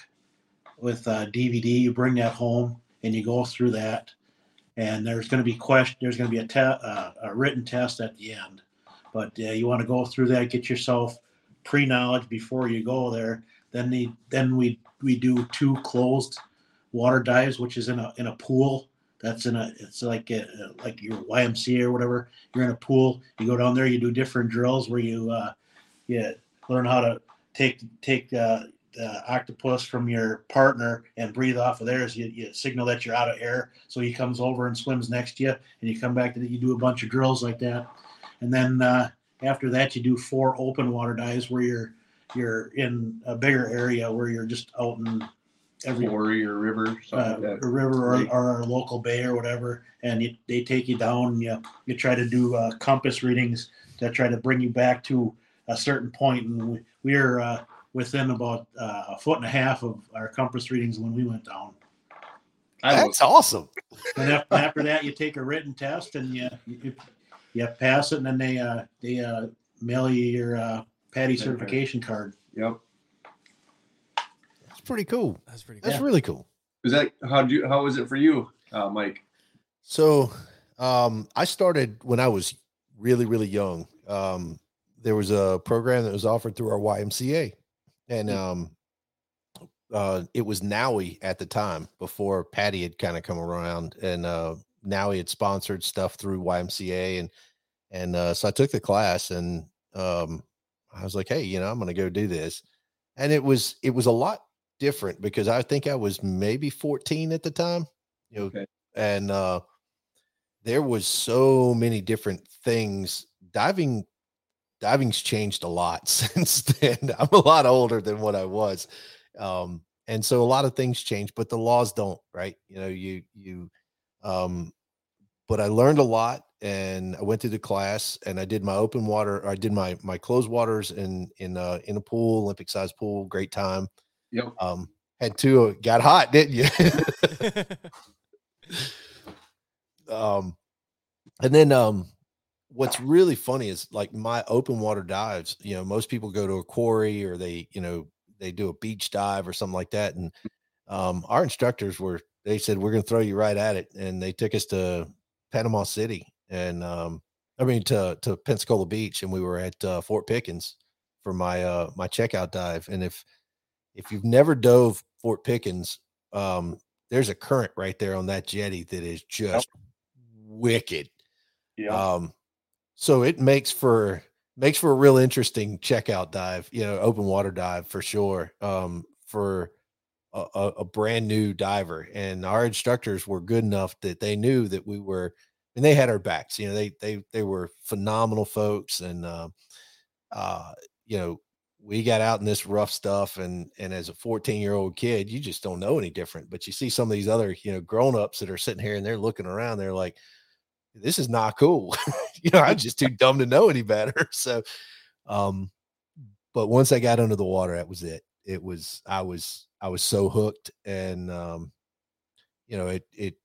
with a DVD. You bring that home and you go through that, and there's going to be question. There's going to be a, te- uh, a written test at the end, but uh, you want to go through that, get yourself pre knowledge before you go there. Then the then we we do two closed water dives, which is in a in a pool. That's in a it's like a, like your YMCA or whatever. You're in a pool you go down there you do different drills where you uh you learn how to take take uh, the octopus from your partner and breathe off of theirs. You, you signal that you're out of air. So he comes over and swims next to you and you come back to the, you do a bunch of drills like that. And then uh, after that you do four open water dives where you're you're in a bigger area where you're just out in every Quarry or river, something uh, like a river or, Lake. or a local bay or whatever, and you, they take you down. And you you try to do uh, compass readings to try to bring you back to a certain point, and we, we are uh, within about uh, a foot and a half of our compass readings when we went down. I was, That's awesome. And after, after that, you take a written test, and you you, you pass it, and then they uh, they uh, mail you your uh, PADI Okay. certification card. yep. That's pretty cool. That's pretty cool. That's Yeah. really cool. Is that how do you, how was it for you, uh, Mike? So, um, I started when I was really, really young. Um, there was a program that was offered through our YMCA, and um, uh, it was NAUI at the time before PADI had kind of come around, and uh, NAUI had sponsored stuff through YMCA, and and uh, so I took the class, and um, I was like, hey, you know, I'm going to go do this, and it was it was a lot different because I think I was maybe 14 at the time, you know, Okay. and uh, there was so many different things. Diving, diving's changed a lot since then. I'm a lot older than what I was, um, and so a lot of things change, but the laws don't. Right? You know, you you. Um, but I learned a lot, and I went through the class, and I did my open water. I did my my closed waters in in uh, in a pool, Olympic size pool. Great time. Yep. Um, had two. Got hot, didn't you? um and then um what's really funny is like my open water dives you know most people go to a quarry or they you know they do a beach dive or something like that and um our instructors were they said we're going to throw you right at it and they took us to panama city and um i mean to to pensacola beach and we were at uh, fort pickens for my uh my checkout dive and if if you've never dove fort pickens um there's a current right there on that jetty that is just wicked. Yeah. Um, so it makes for makes for a real interesting checkout dive, you know, open water dive for sure. Um, for a, a, a brand new diver, and our instructors were good enough that they knew that we were, and they had our backs. You know, they they they were phenomenal folks, and uh, uh, you know, we got out in this rough stuff and and as a 14 year old kid you just don't know any different but you see some of these other you know grown-ups that are sitting here and they're looking around they're like this is not cool you know i'm just too dumb to know any better so um but once i got under the water that was it it was i was I was so hooked, and um, you know, it it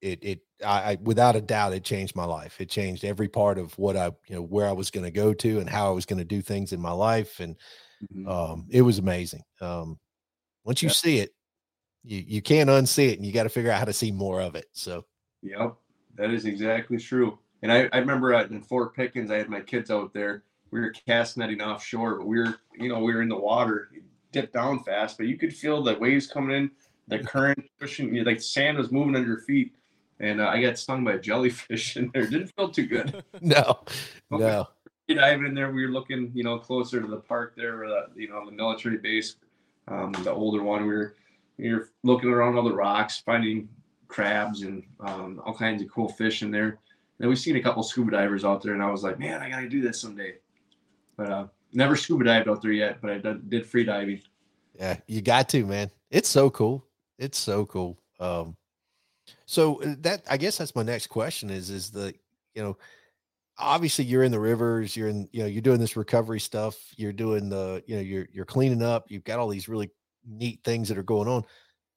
it it I, I without a doubt it changed my life. It changed every part of what I you know where I was going to go to and how I was going to do things in my life, and Mhm. um, it was amazing. Um, once you Yeah. see it, you you can't unsee it, and you got to figure out how to see more of it. So Yep, that is exactly true. And I, I remember at, in Fort Pickens, I had my kids out there. We were cast netting offshore, but we were, you know, we were in the water, It dipped down fast, but you could feel the waves coming in, the current pushing, you like sand was moving under your feet. And uh, I got stung by a jellyfish in there. Didn't feel too good. no, no, You diving in there, we were looking, you know, closer to the park there, where the, you know, the military base, um, the older one. We were, we were looking around all the rocks, finding crabs and um, all kinds of cool fish in there. And we've seen a couple scuba divers out there, and I was like, man, I gotta do this someday. But uh, never scuba dived out there yet, but I did, did free diving. yeah, you got to man. It's so cool. It's so cool. Um, so uh, that I guess that's my next question is is the you know obviously you're in the rivers you're in you know you're doing this recovery stuff you're doing the you know you're you're cleaning up you've got all these really neat things that are going on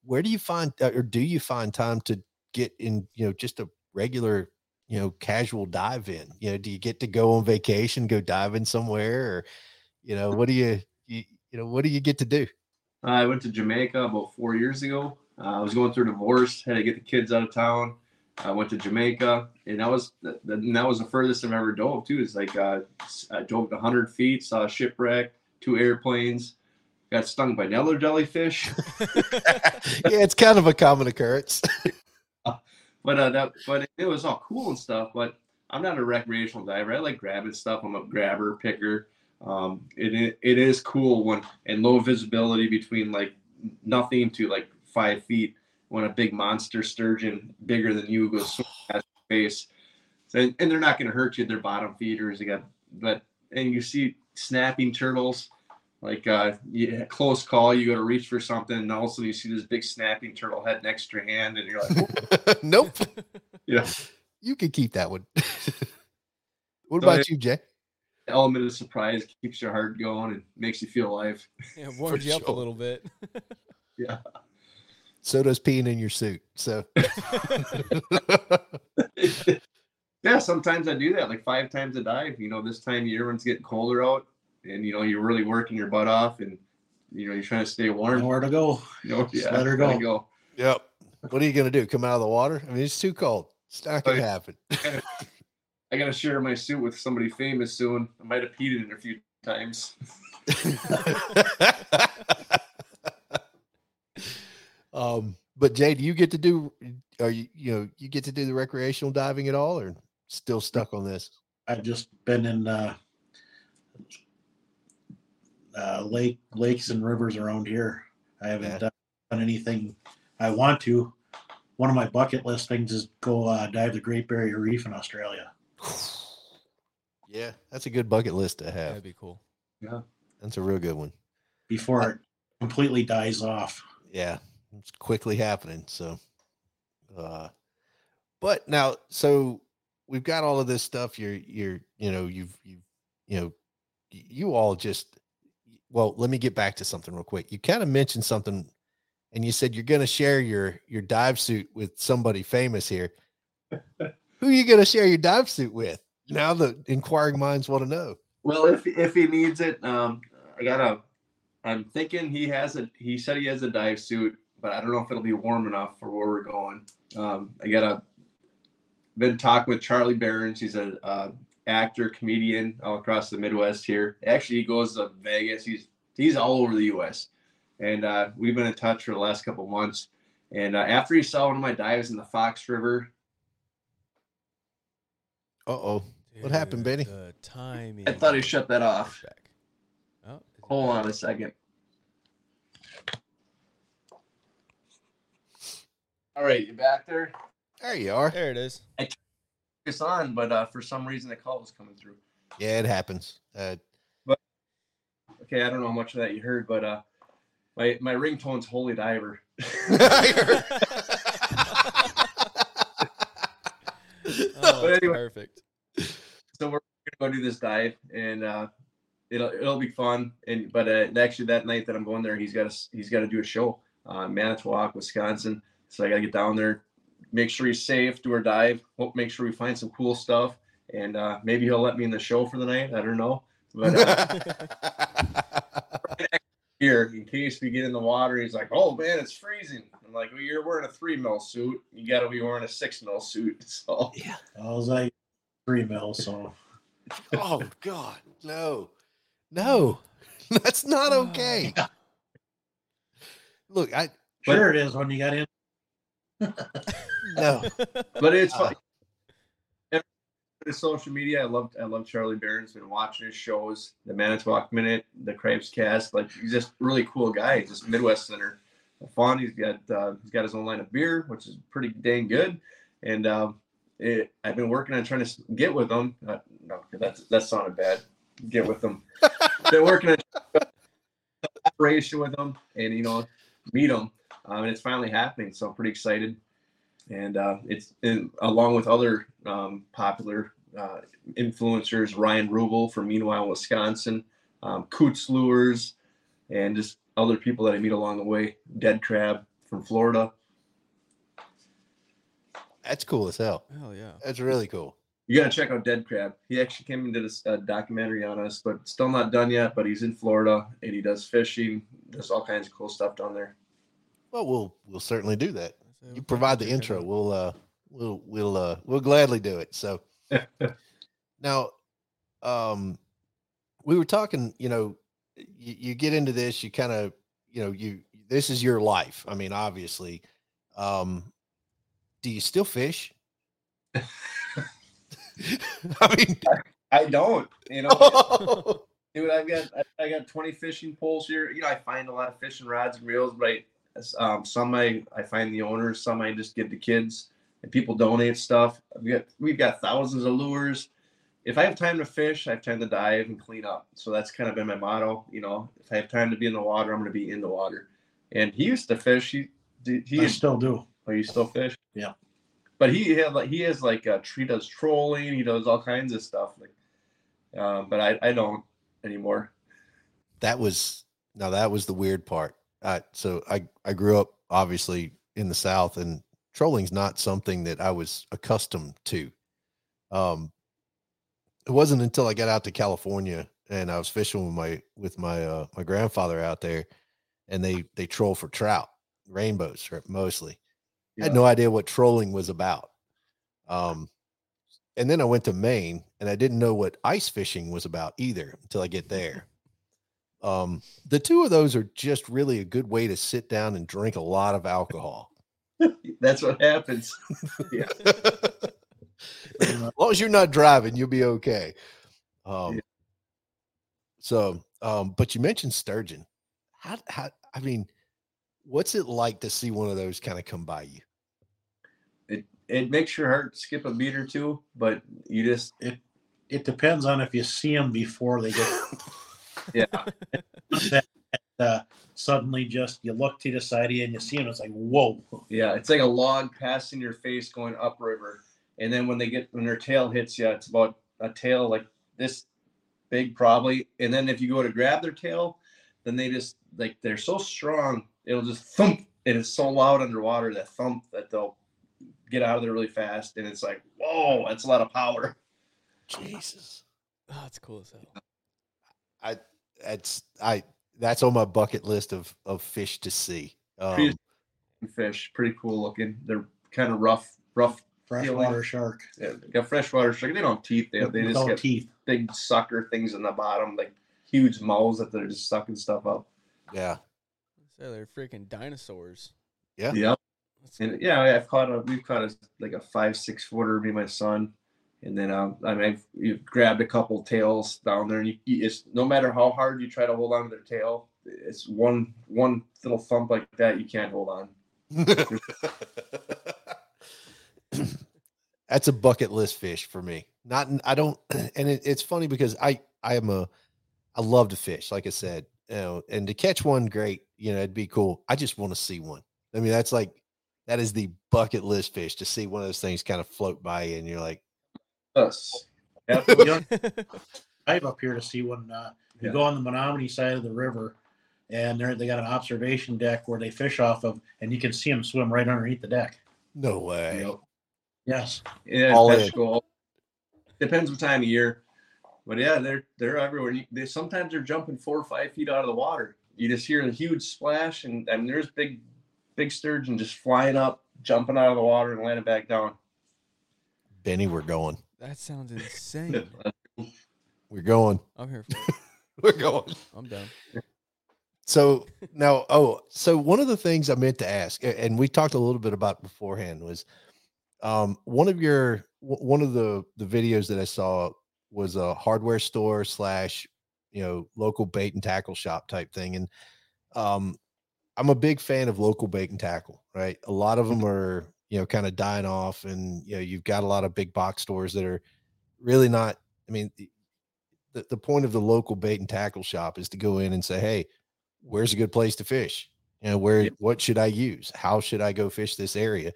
where do you find uh, or do you find time to get in you know just a regular you know casual dive in you know do you get to go on vacation go diving somewhere or you know what do you you, you know what do you get to do I went to Jamaica about four years ago. Uh, I was going through a divorce, had to get the kids out of town. I went to Jamaica, and that was the, the, and that was the furthest I've ever dove too. It's like uh, I dove 100 feet, saw a shipwreck, two airplanes, got stung by another jellyfish. yeah it's kind of a common occurrence but uh, that but it was all cool and stuff. But I'm not a recreational diver. I like grabbing stuff. I'm a grabber, picker. Um, it it is cool when in low visibility between like nothing to like five feet when a big monster sturgeon bigger than you goes swimming past your face. So, and they're not going to hurt you. They're bottom feeders. They got but and you see snapping turtles. Like uh, you, close call, you go to reach for something, and all of a sudden you see this big snapping turtle head next to your hand, and you're like, nope yeah. you can keep that one what Go about ahead. you jay element of surprise keeps your heart going and makes you feel alive. Yeah, warms you up a little bit. So does peeing in your suit so yeah, sometimes I do that, like five times a dive. You know, this time of year when it's getting colder out, and you know you're really working your butt off, and you know you're trying to stay warm. Nowhere to go. You know, yeah, let her gotta go. Yep. What are you gonna do? Come out of the water? I mean, it's too cold. It's not gonna oh, Right. happen. I gotta share my suit with somebody famous soon. I might have peed in it a few times. Um, but Jay, do you get to do? Are you you know you get to do the recreational diving at all, or still stuck on this? I've just been in uh, uh, lake lakes and rivers around here. I haven't Yeah. done, done anything. I want to. One of my bucket list things is go uh, dive the Great Barrier Reef in Australia. Yeah, that's a good bucket list to have. That'd be cool. Yeah, that's a real good one. before it completely dies off. Yeah, it's quickly happening. So, uh, but now, so we've got all of this stuff. You're, you're, you know, you've, you've, you know, you all just, well, let me get back to something real quick. You kind of mentioned something and you said you're going to share your, your dive suit with somebody famous here. Who are you going to share your dive suit with? Now the inquiring minds want to know. Well, if if he needs it, um, I gotta. I'm thinking he has a. He said he has a dive suit, but I don't know if it'll be warm enough for where we're going. Um, I got a Been talking with Charlie Berens. He's a uh, actor, comedian all across the Midwest here. Actually, he goes to Vegas. He's he's all over the U.S. And uh, we've been in touch for the last couple months. And uh, after he saw one of my dives in the Fox River, Uh oh. What happened, Dude, Benny? The timing. I thought he shut that off. Oh, Hold on a second. All right, you back there? There you are. There it is. I It's on, but uh, for some reason the call was coming through. Yeah, it happens. Uh, Okay, I don't know how much of that you heard, but uh, my my ringtone's Holy Diver. Oh, But that's anyway. perfect. so we're gonna go do this dive, and uh, it'll it'll be fun. And but uh, actually that night that I'm going there, he's got to he's got to do a show. uh, Manitowoc, Wisconsin. So I got to get down there, make sure he's safe, do our dive, hope make sure we find some cool stuff, and uh, maybe he'll let me in the show for the night. I don't know, but uh, here in case we get in the water, he's like, "Oh man, it's freezing." I'm like, "Well, you're wearing a three mil suit. You got to be wearing a six mil suit." So yeah. I was like three mil, so Oh God, no, no, that's not okay. Look, I sure it is when you got in. No. but it's Uh, fun. Every- social media. I love I love Charlie Berens been watching his shows, the Manitowoc Minute, the Cripes Cast. Like he's just really cool guy. He's just Midwest center. Fun. He's got uh, he's got his own line of beer, which is pretty dang good. And um, it, I've been working on trying to get with him. Uh, no, that's that sounded bad. Get with him. been working on operation with him, and you know, meet him. Um, and it's finally happening. So I'm pretty excited and uh, it's in, along with other um, popular uh, influencers, Ryan Rubel from Meanwhile Wisconsin, um, Coots Lures, and just other people that I meet along the way. Dead Crab from Florida. That's cool as hell. Hell yeah. That's really cool. You gotta check out Dead Crab. He actually came and did a s- a documentary on us, but still not done yet. But he's in Florida and he does fishing. Does all kinds of cool stuff down there. Well, we'll we'll certainly do that. You provide the intro. We'll uh we'll we'll uh we'll gladly do it. So now um we were talking, you know, you, you get into this, you kind of, you know, you this is your life. I mean, obviously. Um do you still fish? I mean, I don't, you know. Dude, I've got I- I got 20 fishing poles here. You know, I find a lot of fishing rods and reels, but I, um, some I, I find the owners, some I just give to kids, and people donate stuff. We got we've got thousands of lures. If I have time to fish, I have time to dive and clean up. So that's kind of been my motto. You know, if I have time to be in the water, I'm going to be in the water. And he used to fish. He he I still do. Oh, you still fish? Yeah. But he had like he has like uh he does trolling, he does all kinds of stuff. Like um, but I, I don't anymore. that was now that was the weird part. Uh, so I I grew up obviously in the South, and trolling's not something that I was accustomed to. Um, it wasn't until I got out to California and I was fishing with my with my uh, my grandfather out there, and they they troll for trout, rainbows mostly. I had no idea what trolling was about. Um, and then I went to Maine, and I didn't know what ice fishing was about either until I get there. Um, the two of those are just really a good way to sit down and drink a lot of alcohol. That's what happens. as long as you're not driving, you'll be okay. Um, Yeah. so, um, but you mentioned sturgeon. How, how, I mean, what's it like to see one of those kind of come by you? It it makes your heart skip a beat or two, but you just It depends on if you see them before they get yeah. that, uh, suddenly just you look to the side of you and you see them. It's like whoa. Yeah, it's like a log passing your face going upriver. And then when they get when their tail hits you, it's about a tail like this big probably. And then if you go to grab their tail, then they just like they're so strong, it'll just thump and it's so loud underwater that thump that they'll get out of there really fast. And it's like, whoa, that's a lot of power. Jesus. Oh, that's cool as hell. I that's I that's on my bucket list of of fish to see. Um, Fish, pretty cool looking. They're kind of rough, rough. Freshwater shark. Yeah, got freshwater shark. They don't have teeth. They, they just without get teeth. big sucker things in the bottom, like huge mouths that they're just sucking stuff up. yeah. So they're freaking dinosaurs. Yeah. Yep. That's And yeah, I've caught a we've caught a like a five six footer, me and my son, and then um, I mean I've grabbed a couple tails down there, and you, it's no matter how hard you try to hold on to their tail, it's one one little thump like that you can't hold on. That's a bucket list fish for me. Not I don't and it, it's funny because I I am a I love to fish, like I said, you know, and to catch one great, you know, it'd be cool. I just want to see one. I mean, that's like that is the bucket list fish to see one of those things kind of float by and you're like, Us. Yeah, You don't dive up here to see one. Uh, you Yeah. go on the Menominee side of the river, and they're they got an observation deck where they fish off of, and you can see them swim right underneath the deck. No way. You know, Yes, yeah, All fish in. go- Depends what time of year, but yeah, they're they're everywhere. You- They sometimes they're jumping four or five feet out of the water. You just hear a huge splash, and and there's big big sturgeon just flying up, jumping out of the water, and landing back down. Benny, we're going. That sounds insane. We're going. I'm here for it. We're going. I'm down. So now, oh, so one of the things I meant to ask, and we talked a little bit about beforehand, was um, one of your w- one of the the videos that I saw was a hardware store slash you know local bait and tackle shop type thing, and um, I'm a big fan of local bait and tackle. Right, a lot of them are you know kind of dying off, and you know you've got a lot of big box stores that are really not. I mean, the the, point of the local bait and tackle shop is to go in and say, hey where's a good place to fish? You know, where Yeah. what should I use? How should I go fish this area?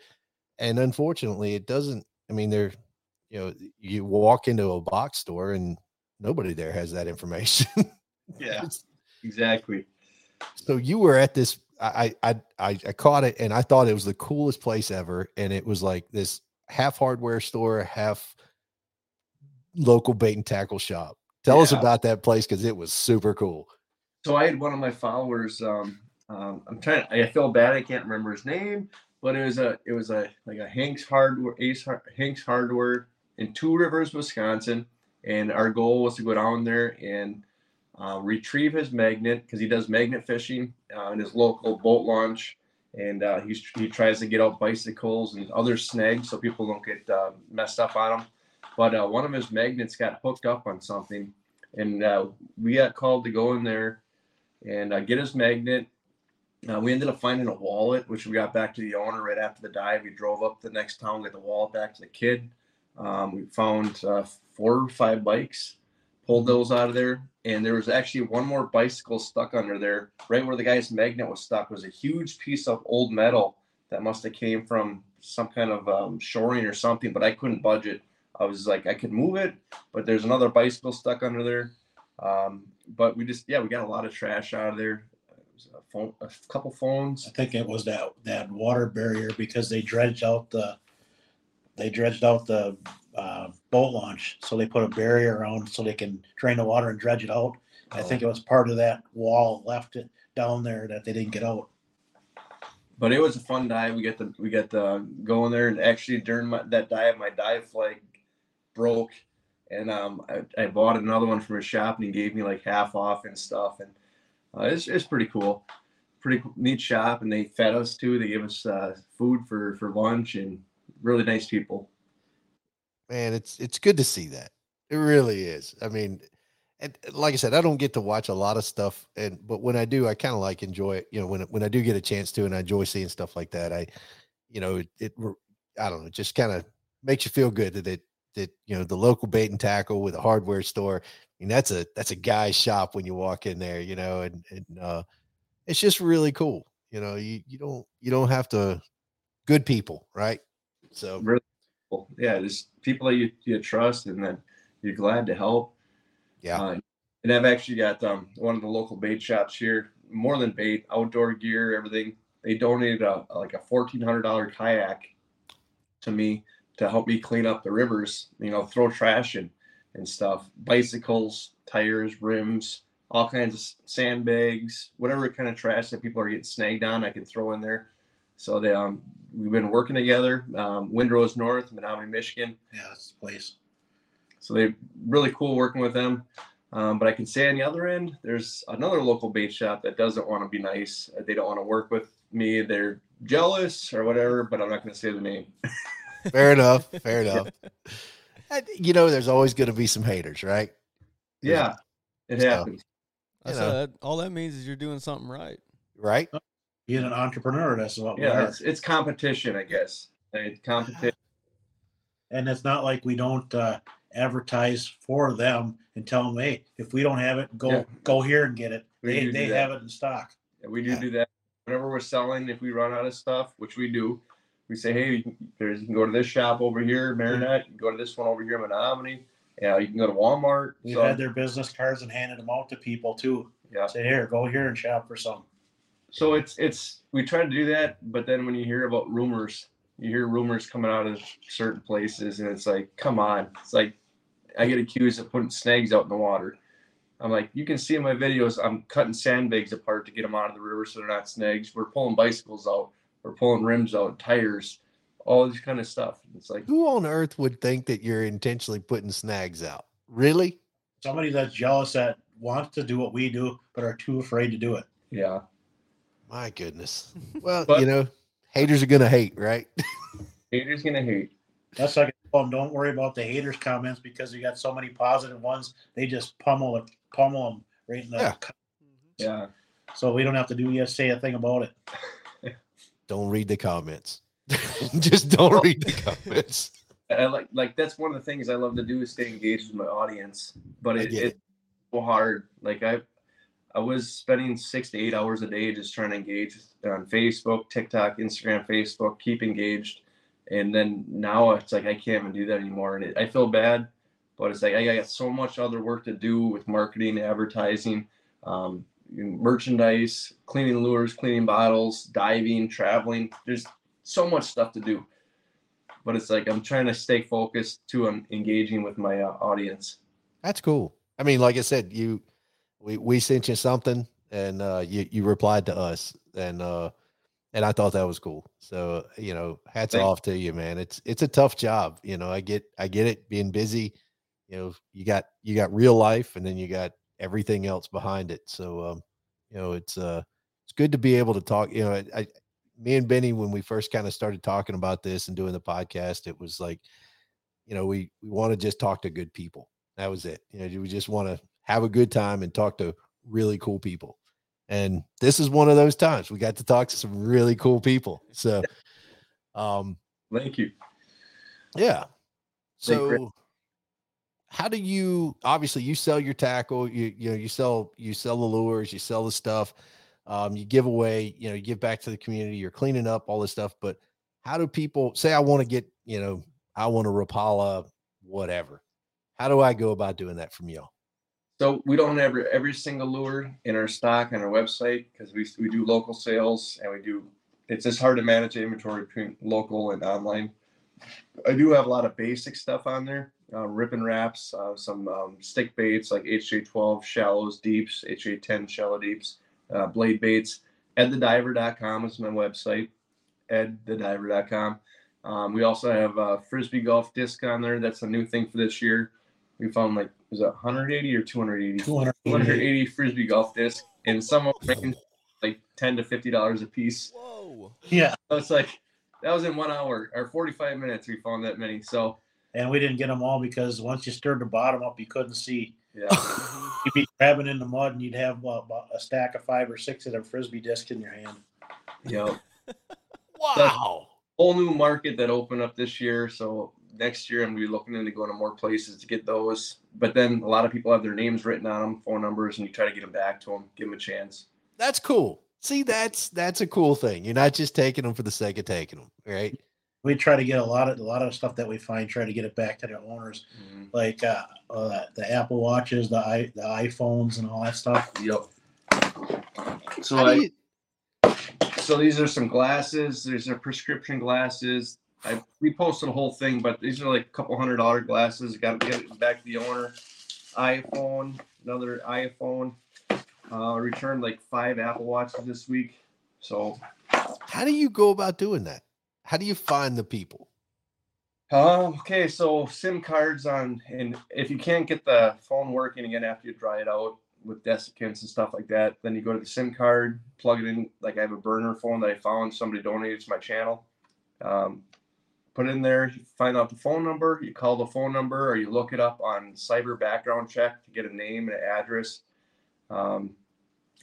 And unfortunately, it doesn't. I mean, there, you know, you walk into a box store and nobody there has that information. Yeah, exactly. so you were at this. I, I I I caught it and I thought it was the coolest place ever. And it was like this half hardware store, half local bait and tackle shop. Tell us about that place because it was super cool. so I had one of my followers. Um, um, I'm trying. I feel bad. I can't remember his name, but it was a it was a like a Hanks Hardware Ace Har- Hanks Hardware in Two Rivers, Wisconsin, and our goal was to go down there and uh, retrieve his magnet because he does magnet fishing uh, in his local boat launch, and uh, he's, he tries to get out bicycles and other snags so people don't get uh, messed up on them. But uh, one of his magnets got hooked up on something, and uh, we got called to go in there and uh, get his magnet. We ended up finding a wallet, which we got back to the owner right after the dive. We drove up to the next town, got the wallet back to the kid. Um, we found four or five bikes, pulled those out of there, and there was actually one more bicycle stuck under there. Right where the guy's magnet was stuck was a huge piece of old metal that must have came from some kind of um, shoring or something, but I couldn't budge it. I was like, I could move it, but there's another bicycle stuck under there. Um, but we just, yeah, we got a lot of trash out of there. A, phone, a couple phones. I think it was that that water barrier because they dredged out the they dredged out the uh, boat launch, so they put a barrier around so they can drain the water and dredge it out. I think it was part of that wall left it down there that they didn't get out. But it was a fun dive. We got the we got the going there, and actually during my, that dive, my dive flag broke, and um, I, I bought another one from a shop, and he gave me like half off and stuff, and uh, it's it's pretty cool, pretty neat shop, and they fed us too. They gave us uh, food for for lunch, and really nice people. man it's it's good to see that. It really is. I mean and like i said i don't get to watch a lot of stuff and but when i do i kind of like enjoy it. You know when when i do get a chance to and i enjoy seeing stuff like that i you know it, it i don't know it just kind of makes you feel good that it that you know the local bait and tackle with a hardware store i mean that's a that's a guy's shop when you walk in there you know and and uh it's just really cool. You know you you don't you don't have to good people right so Really cool. Yeah, just people that you, you trust and that you're glad to help. yeah Uh, and I've actually got um, one of the local bait shops here, more than bait, outdoor gear, everything. They donated a like a fourteen hundred dollar kayak to me to help me clean up the rivers. You know, throw trash in and stuff, bicycles, tires, rims, all kinds of sandbags, whatever kind of trash that people are getting snagged on, I can throw in there. So they um we've been working together. Um, Windrose North, Menominee, Michigan. Yeah, that's the place. So they really cool working with them. Um, but I can say on the other end, there's another local bait shop that doesn't want to be nice. They don't want to work with me. They're jealous or whatever, but I'm not going to say the name. fair enough fair enough you know there's always going to be some haters right Yeah, it So- happens. I You know. that, all that means is you're doing something right. right Being an entrepreneur, that's what we Yeah, are. it's, it's competition, I guess. It's competition. And it's not like we don't uh, advertise for them and tell them, hey, if we don't have it, go Yeah. go here and get it. We They they have it in stock. Yeah, we do Yeah. do that. Whenever we're selling, if we run out of stuff, which we do, we say, hey, you can, there's, you can go to this shop over here, Marinette. You can go to this one over here, Menominee. Yeah, you can go to Walmart. We've So, had their business cards and handed them out to people too. Yeah. Say here, go here and shop for some. So it's it's we try to do that, but then when you hear about rumors, you hear rumors coming out of certain places, and it's like, come on, it's like I get accused of putting snags out in the water. I'm like, you can see in my videos, I'm cutting sandbags apart to get them out of the river so they're not snags. We're pulling bicycles out, we're pulling rims out, tires, all this kind of stuff. It's like, Who on earth would think that you're intentionally putting snags out? Really? Somebody that's jealous that wants to do what we do, but are too afraid to do it. yeah, My goodness. Well, But- you know, haters are gonna hate, right? haters gonna hate. That's like tell 'em, don't worry about the haters comments because you got so many positive ones. They just pummel it, pummel them right in the. Yeah. Yeah, So we don't have to do yet say a thing about it. don't read the comments. Just don't read the comments. I like like that's one of the things I love to do is stay engaged with my audience. But I it, it's so hard. Like I I was spending six to eight hours a day just trying to engage on Facebook, TikTok, Instagram, Facebook, keep engaged. And then now it's like I can't even do that anymore. And it, I feel bad, but it's like I got so much other work to do with marketing, advertising, um, merchandise, cleaning lures, cleaning bottles, diving, traveling. There's so much stuff to do but it's like I'm trying to stay focused to engaging with my uh, audience. That's cool. I mean, like I said, you we we sent you something and uh you you replied to us and uh and I thought that was cool. So, you know, hats Thank- off to you, man. It's it's a tough job. You know, I get I get it being busy. You know, you got you got real life and then you got everything else behind it. So um, you know, it's uh it's good to be able to talk. You know, I, I me and Benny, when we first kind of started talking about this and doing the podcast, it was like, you know, we we want to just talk to good people. That was it. You know, we just want to have a good time and talk to really cool people. And this is one of those times we got to talk to some really cool people. So, um, Thank you. yeah. So, how do you obviously you sell your tackle? You you know you sell you sell the lures, you sell the stuff, um, you give away, you know, you give back to the community. You're cleaning up all this stuff. But how do people say I want to get you know I want a Rapala whatever? How do I go about doing that from y'all? So we don't have every single lure in our stock on our website because we we do local sales and we do. It's just hard to manage inventory between local and online. I do have a lot of basic stuff on there, uh, Rippin' Raps, uh, some um, stick baits like HJ12 shallows, deeps, HJ10 shallow deeps, uh, blade baits. EdTheDiver.com is my website. EdTheDiver.com. Um, we also have a frisbee golf disc on there. That's a new thing for this year. We found like was it 180 or 280? 200. 280 frisbee golf disc, and some of them range like 10 to 50 dollars a piece. Whoa. Yeah. So it's like that was in one hour or 45 minutes. We found that many. So And we didn't get them all because once you stirred the bottom up, you couldn't see. yeah, You'd be grabbing in the mud and you'd have about a stack of five or six of them frisbee discs in your hand. yeah. Wow. Whole new market that opened up this year. So next year I'm gonna be looking into going to more places to get those. But then a lot of people have their names written on them, phone numbers, and you try to get them back to them, give them a chance. That's cool. See, that's that's a cool thing. You're not just taking them for the sake of taking them, right? We try to get a lot of a lot of stuff that we find, try to get it back to the owners, like uh, uh, the Apple watches, the i the iPhones, and all that stuff. Yep. So How I, you- so these are some glasses. These are prescription glasses. I we posted a whole thing, but these are like a couple hundred dollar glasses. Got to get it back to the owner. iPhone, another iPhone. Uh, returned like five Apple Watches this week. So, how do you go about doing that? How do you find the people? uh, okay, so SIM cards on, and if you can't get the phone working again after you dry it out with desiccants and stuff like that, then you go to the SIM card, plug it in. Like I have a burner phone that I found somebody donated to my channel. Um, put in there, you find out the phone number, you call the phone number, or you look it up on cyber background check to get a name and an address. Um,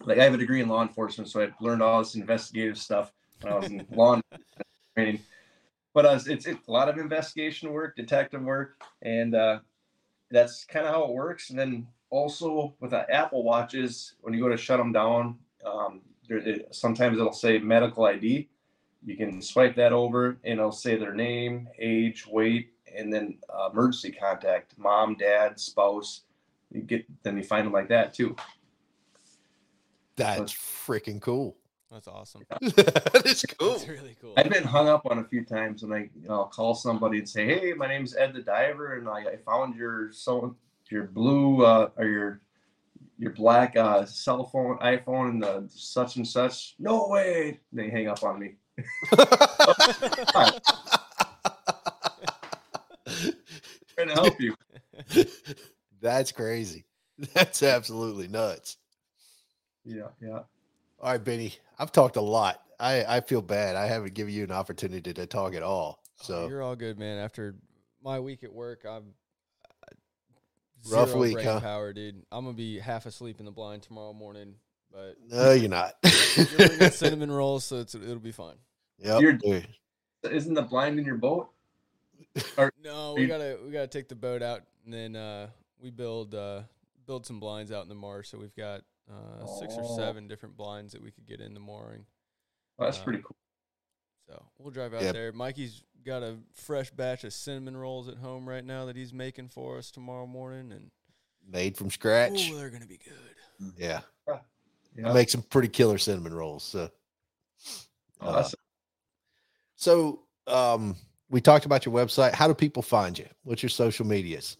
like I have a degree in law enforcement, so I learned all this investigative stuff when I was in law training. But uh, it's, it's a lot of investigation work, detective work, and uh, that's kind of how it works. And then also with the Apple watches, when you go to shut them down, um, there, it, sometimes it'll say medical ID. You can swipe that over, and it'll say their name, age, weight, and then uh, emergency contact: mom, dad, spouse. You get then you find them like that too. That's freaking cool. That's awesome. that is cool. That's really cool. I've been hung up on a few times, and I you know, I'll call somebody and say, "Hey, my name's Ed the Diver, and I, I found your so your blue uh, or your your black uh, cell phone iPhone and the such and such." No way! They hang up on me. Trying to help you. That's crazy. That's absolutely nuts. Yeah, yeah. All right, Benny. I've talked a lot. I, I feel bad. I haven't given you an opportunity to talk at all. Oh, So you're all good, man. After my week at work, I'm uh, Rough week, brain huh? power, dude. I'm gonna be half asleep in the blind tomorrow morning, but no, you're not. you're cinnamon rolls, so it's, it'll be fine. yep. Isn't the blind in your boat? No, we you- gotta we gotta take the boat out and then uh, we build uh, build some blinds out in the marsh. So we've got uh, six or Oh. seven different blinds that we could get in the mooring. Well, that's Uh, pretty cool. So we'll drive out Yep. there. Mikey's got a fresh batch of cinnamon rolls at home right now that he's making for us tomorrow morning, and Made from scratch. oh, they're gonna be good. Yeah. I make some pretty killer cinnamon rolls. So uh, Awesome. so um we talked about your website. How do people find you? What's your social medias?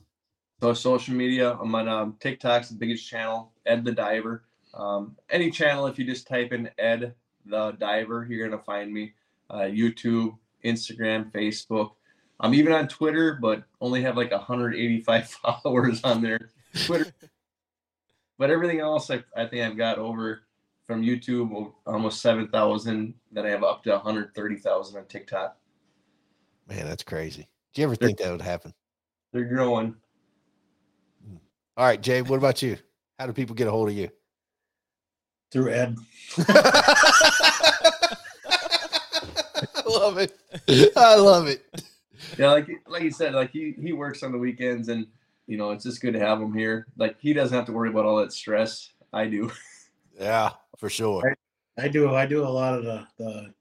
So social media, I'm on um, TikTok's the biggest channel, Ed the Diver. Um, any channel, if you just type in Ed the Diver, you're gonna find me. Uh, YouTube, Instagram, Facebook. I'm even on Twitter, but only have like 185 followers on there. Twitter, but everything else, I, I think I've got over from YouTube o- almost 7,000. Then I have up to 130,000 on TikTok. Man, that's crazy. Do you ever think that would happen? They're growing. Hmm. All right, Jay, what about you? How do people get a hold of you? Through Ed. I love it. I love it. Yeah, like like you said, like he he works on the weekends, and you know it's just good to have him here. Like he doesn't have to worry about all that stress. I do. Yeah, for sure. I do. I do a lot of the, the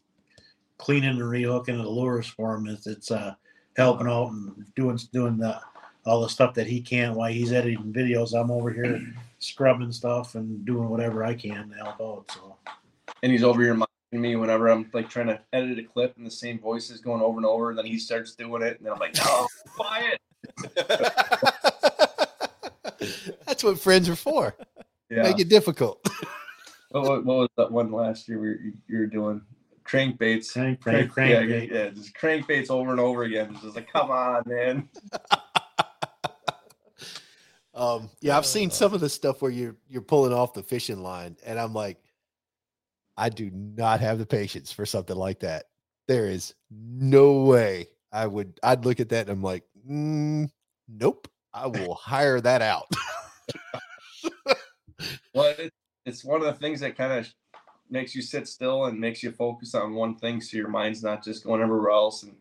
cleaning and rehooking of the lures for him. It's, it's uh, helping out and doing doing the all the stuff that he can't while he's editing videos. I'm over here scrubbing stuff and doing whatever I can to help out. So And he's over here reminding me whenever I'm like trying to edit a clip, and the same voice is going over and over. And then he starts doing it, and then I'm like, no, quiet. That's what friends are for. Yeah. Make it difficult. What, what, what was that one last year we were, you were doing? Crankbaits. crank, crank, yeah, crank. yeah, just crankbaits over and over again. It's just like, come on, man. Um, yeah, I've seen some of the stuff where you're you're pulling off the fishing line, and I'm like, I do not have the patience for something like that. There is no way I would. I'd look at that and I'm like, mm, nope. I will hire that out. Well, it, it's one of the things that kind of makes you sit still and makes you focus on one thing, so your mind's not just going everywhere else. And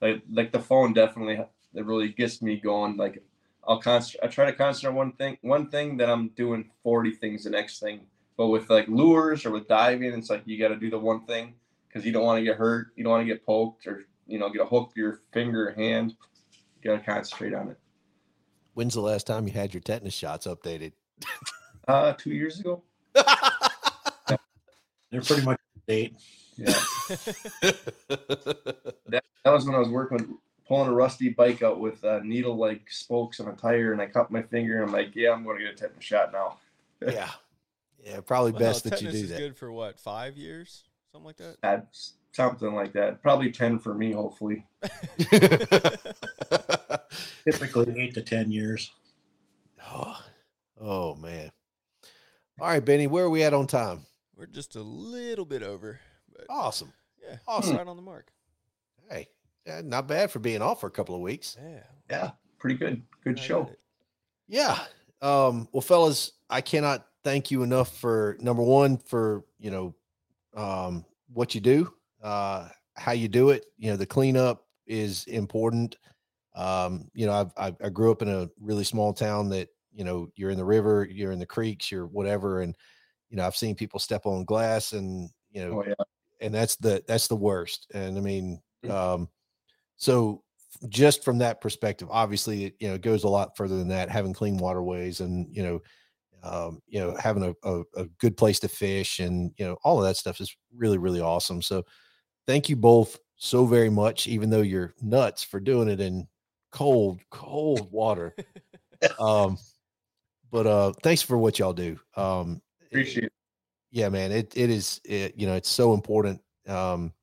like, like the phone definitely it really gets me going. Like I'll concentrate. I try to concentrate on one thing. One thing that I'm doing forty things the next thing. But with like lures or with diving, it's like you got to do the one thing because you don't want to get hurt. You don't want to get poked or you know get a hook to your finger or hand. You got to concentrate on it. When's the last time you had your tetanus shots updated? Uh, two years ago. They're pretty much date. Yeah. That, that was when I was working with pulling a rusty bike out with uh, needle like spokes on a tire, and I cut my finger. And I'm like, yeah, I'm going to get a tetanus shot now. yeah, yeah. Probably Well, best that you do is that. good for what five years, something like that. That's something like that. Probably ten for me, hopefully. Typically eight to ten years. oh, oh man. All right, Benny, where are we at on time? We're just a little bit over, but Awesome. yeah, awesome. right on the mark. Hey, yeah, not bad for being off for a couple of weeks. Yeah, Yeah, pretty good. Good right show. Yeah. Um, well, fellas, I cannot thank you enough for number one for you know um, what you do, uh, how you do it. You know, the cleanup is important. Um, you know, I've, I grew up in a really small town that you know you're in the river, you're in the creeks, you're whatever, and you know I've seen people step on glass, and you know Oh yeah. and that's the that's the worst and i mean um so just from that perspective obviously it you know it goes a lot further than that having clean waterways and you know um, you know, having a, a, a good place to fish and, you know, all of that stuff is really, really awesome. So thank you both so very much, even though you're nuts for doing it in cold, cold water. um, but uh, thanks for what y'all do. Um, Appreciate it. yeah, man, it it is it, you know it's so important, um,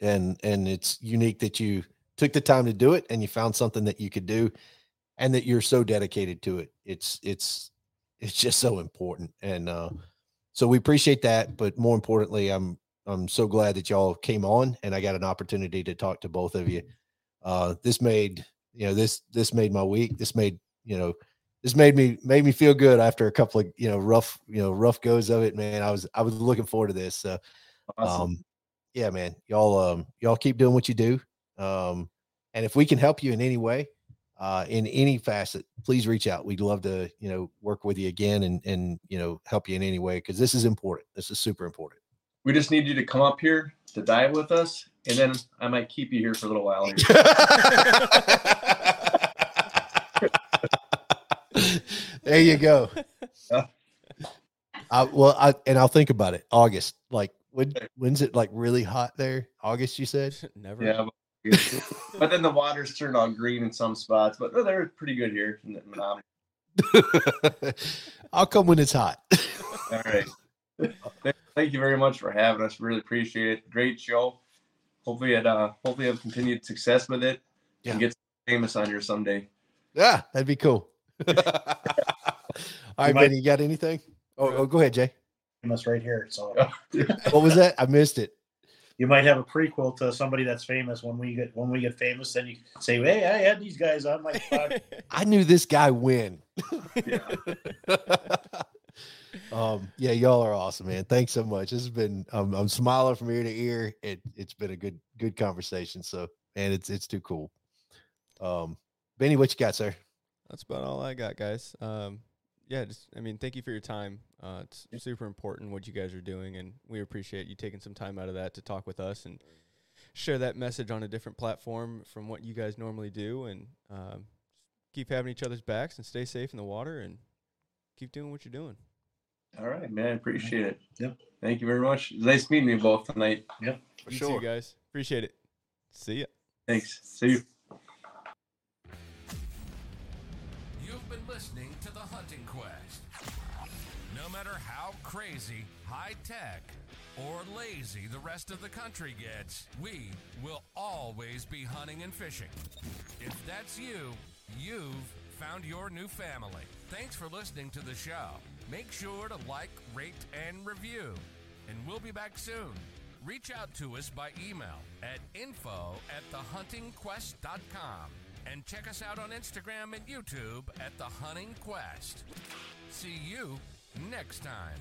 and and it's unique that you took the time to do it and you found something that you could do, and that you're so dedicated to it. It's it's it's just so important, and uh, so we appreciate that. But more importantly, I'm I'm so glad that y'all came on and I got an opportunity to talk to both of you. Uh, this made you know this this made my week. This made you know this made me made me feel good after a couple of you know rough you know rough goes of it man. I was i was looking forward to this. So Awesome. um yeah man y'all um y'all keep doing what you do. Um and if we can help you in any way uh in any facet please reach out. We'd love to you know work with you again and and you know help you in any way because this is important. This is super important. We just need you to come up here to dive with us, and then I might keep you here for a little while. There you go. Yeah. I, well, I and I'll think about it. August, like when when's it like really hot there? August, you said. Never. Yeah, but, but then the water's turned all green in some spots, but they're pretty good here. in the Menominee. I'll come when it's hot. All right. Thank you very much for having us. Really appreciate it. Great show. Hopefully, it uh, hopefully have continued success with it Yeah. and get famous on here someday. yeah, that'd be cool. All right, might- Benny, you got anything? Oh, oh, go ahead, Jay. Famous right here. So What was that? I missed it. you might have a prequel to somebody that's famous when we get when we get famous. Then you say, "Hey, I had these guys on my pod." I knew this guy win. Yeah. Um, yeah, y'all are awesome, man. Thanks so much. This has been um, I'm smiling from ear to ear. It it's been a good good conversation. So man, it's it's too cool. Um, Benny, what you got, sir? That's about all I got, guys. Um, yeah, just I mean, thank you for your time. Uh, it's super important what you guys are doing, and we appreciate you taking some time out of that to talk with us and share that message on a different platform from what you guys normally do. And um, keep having each other's backs and stay safe in the water and keep doing what you're doing. All right, man. Appreciate it. Yep. Thank you very much. Nice meeting you both tonight. Yep. For you too, guys. Appreciate it. See ya. Thanks. See you. You've been listening to The Hunting Quest. No matter how crazy, high tech, or lazy the rest of the country gets, we will always be hunting and fishing. If that's you, you've found your new family. Thanks for listening to the show. Make sure to like, rate, and review. And we'll be back soon. Reach out to us by email at info at thehuntingquest.com and check us out on Instagram and YouTube at The Hunting Quest. See you next time.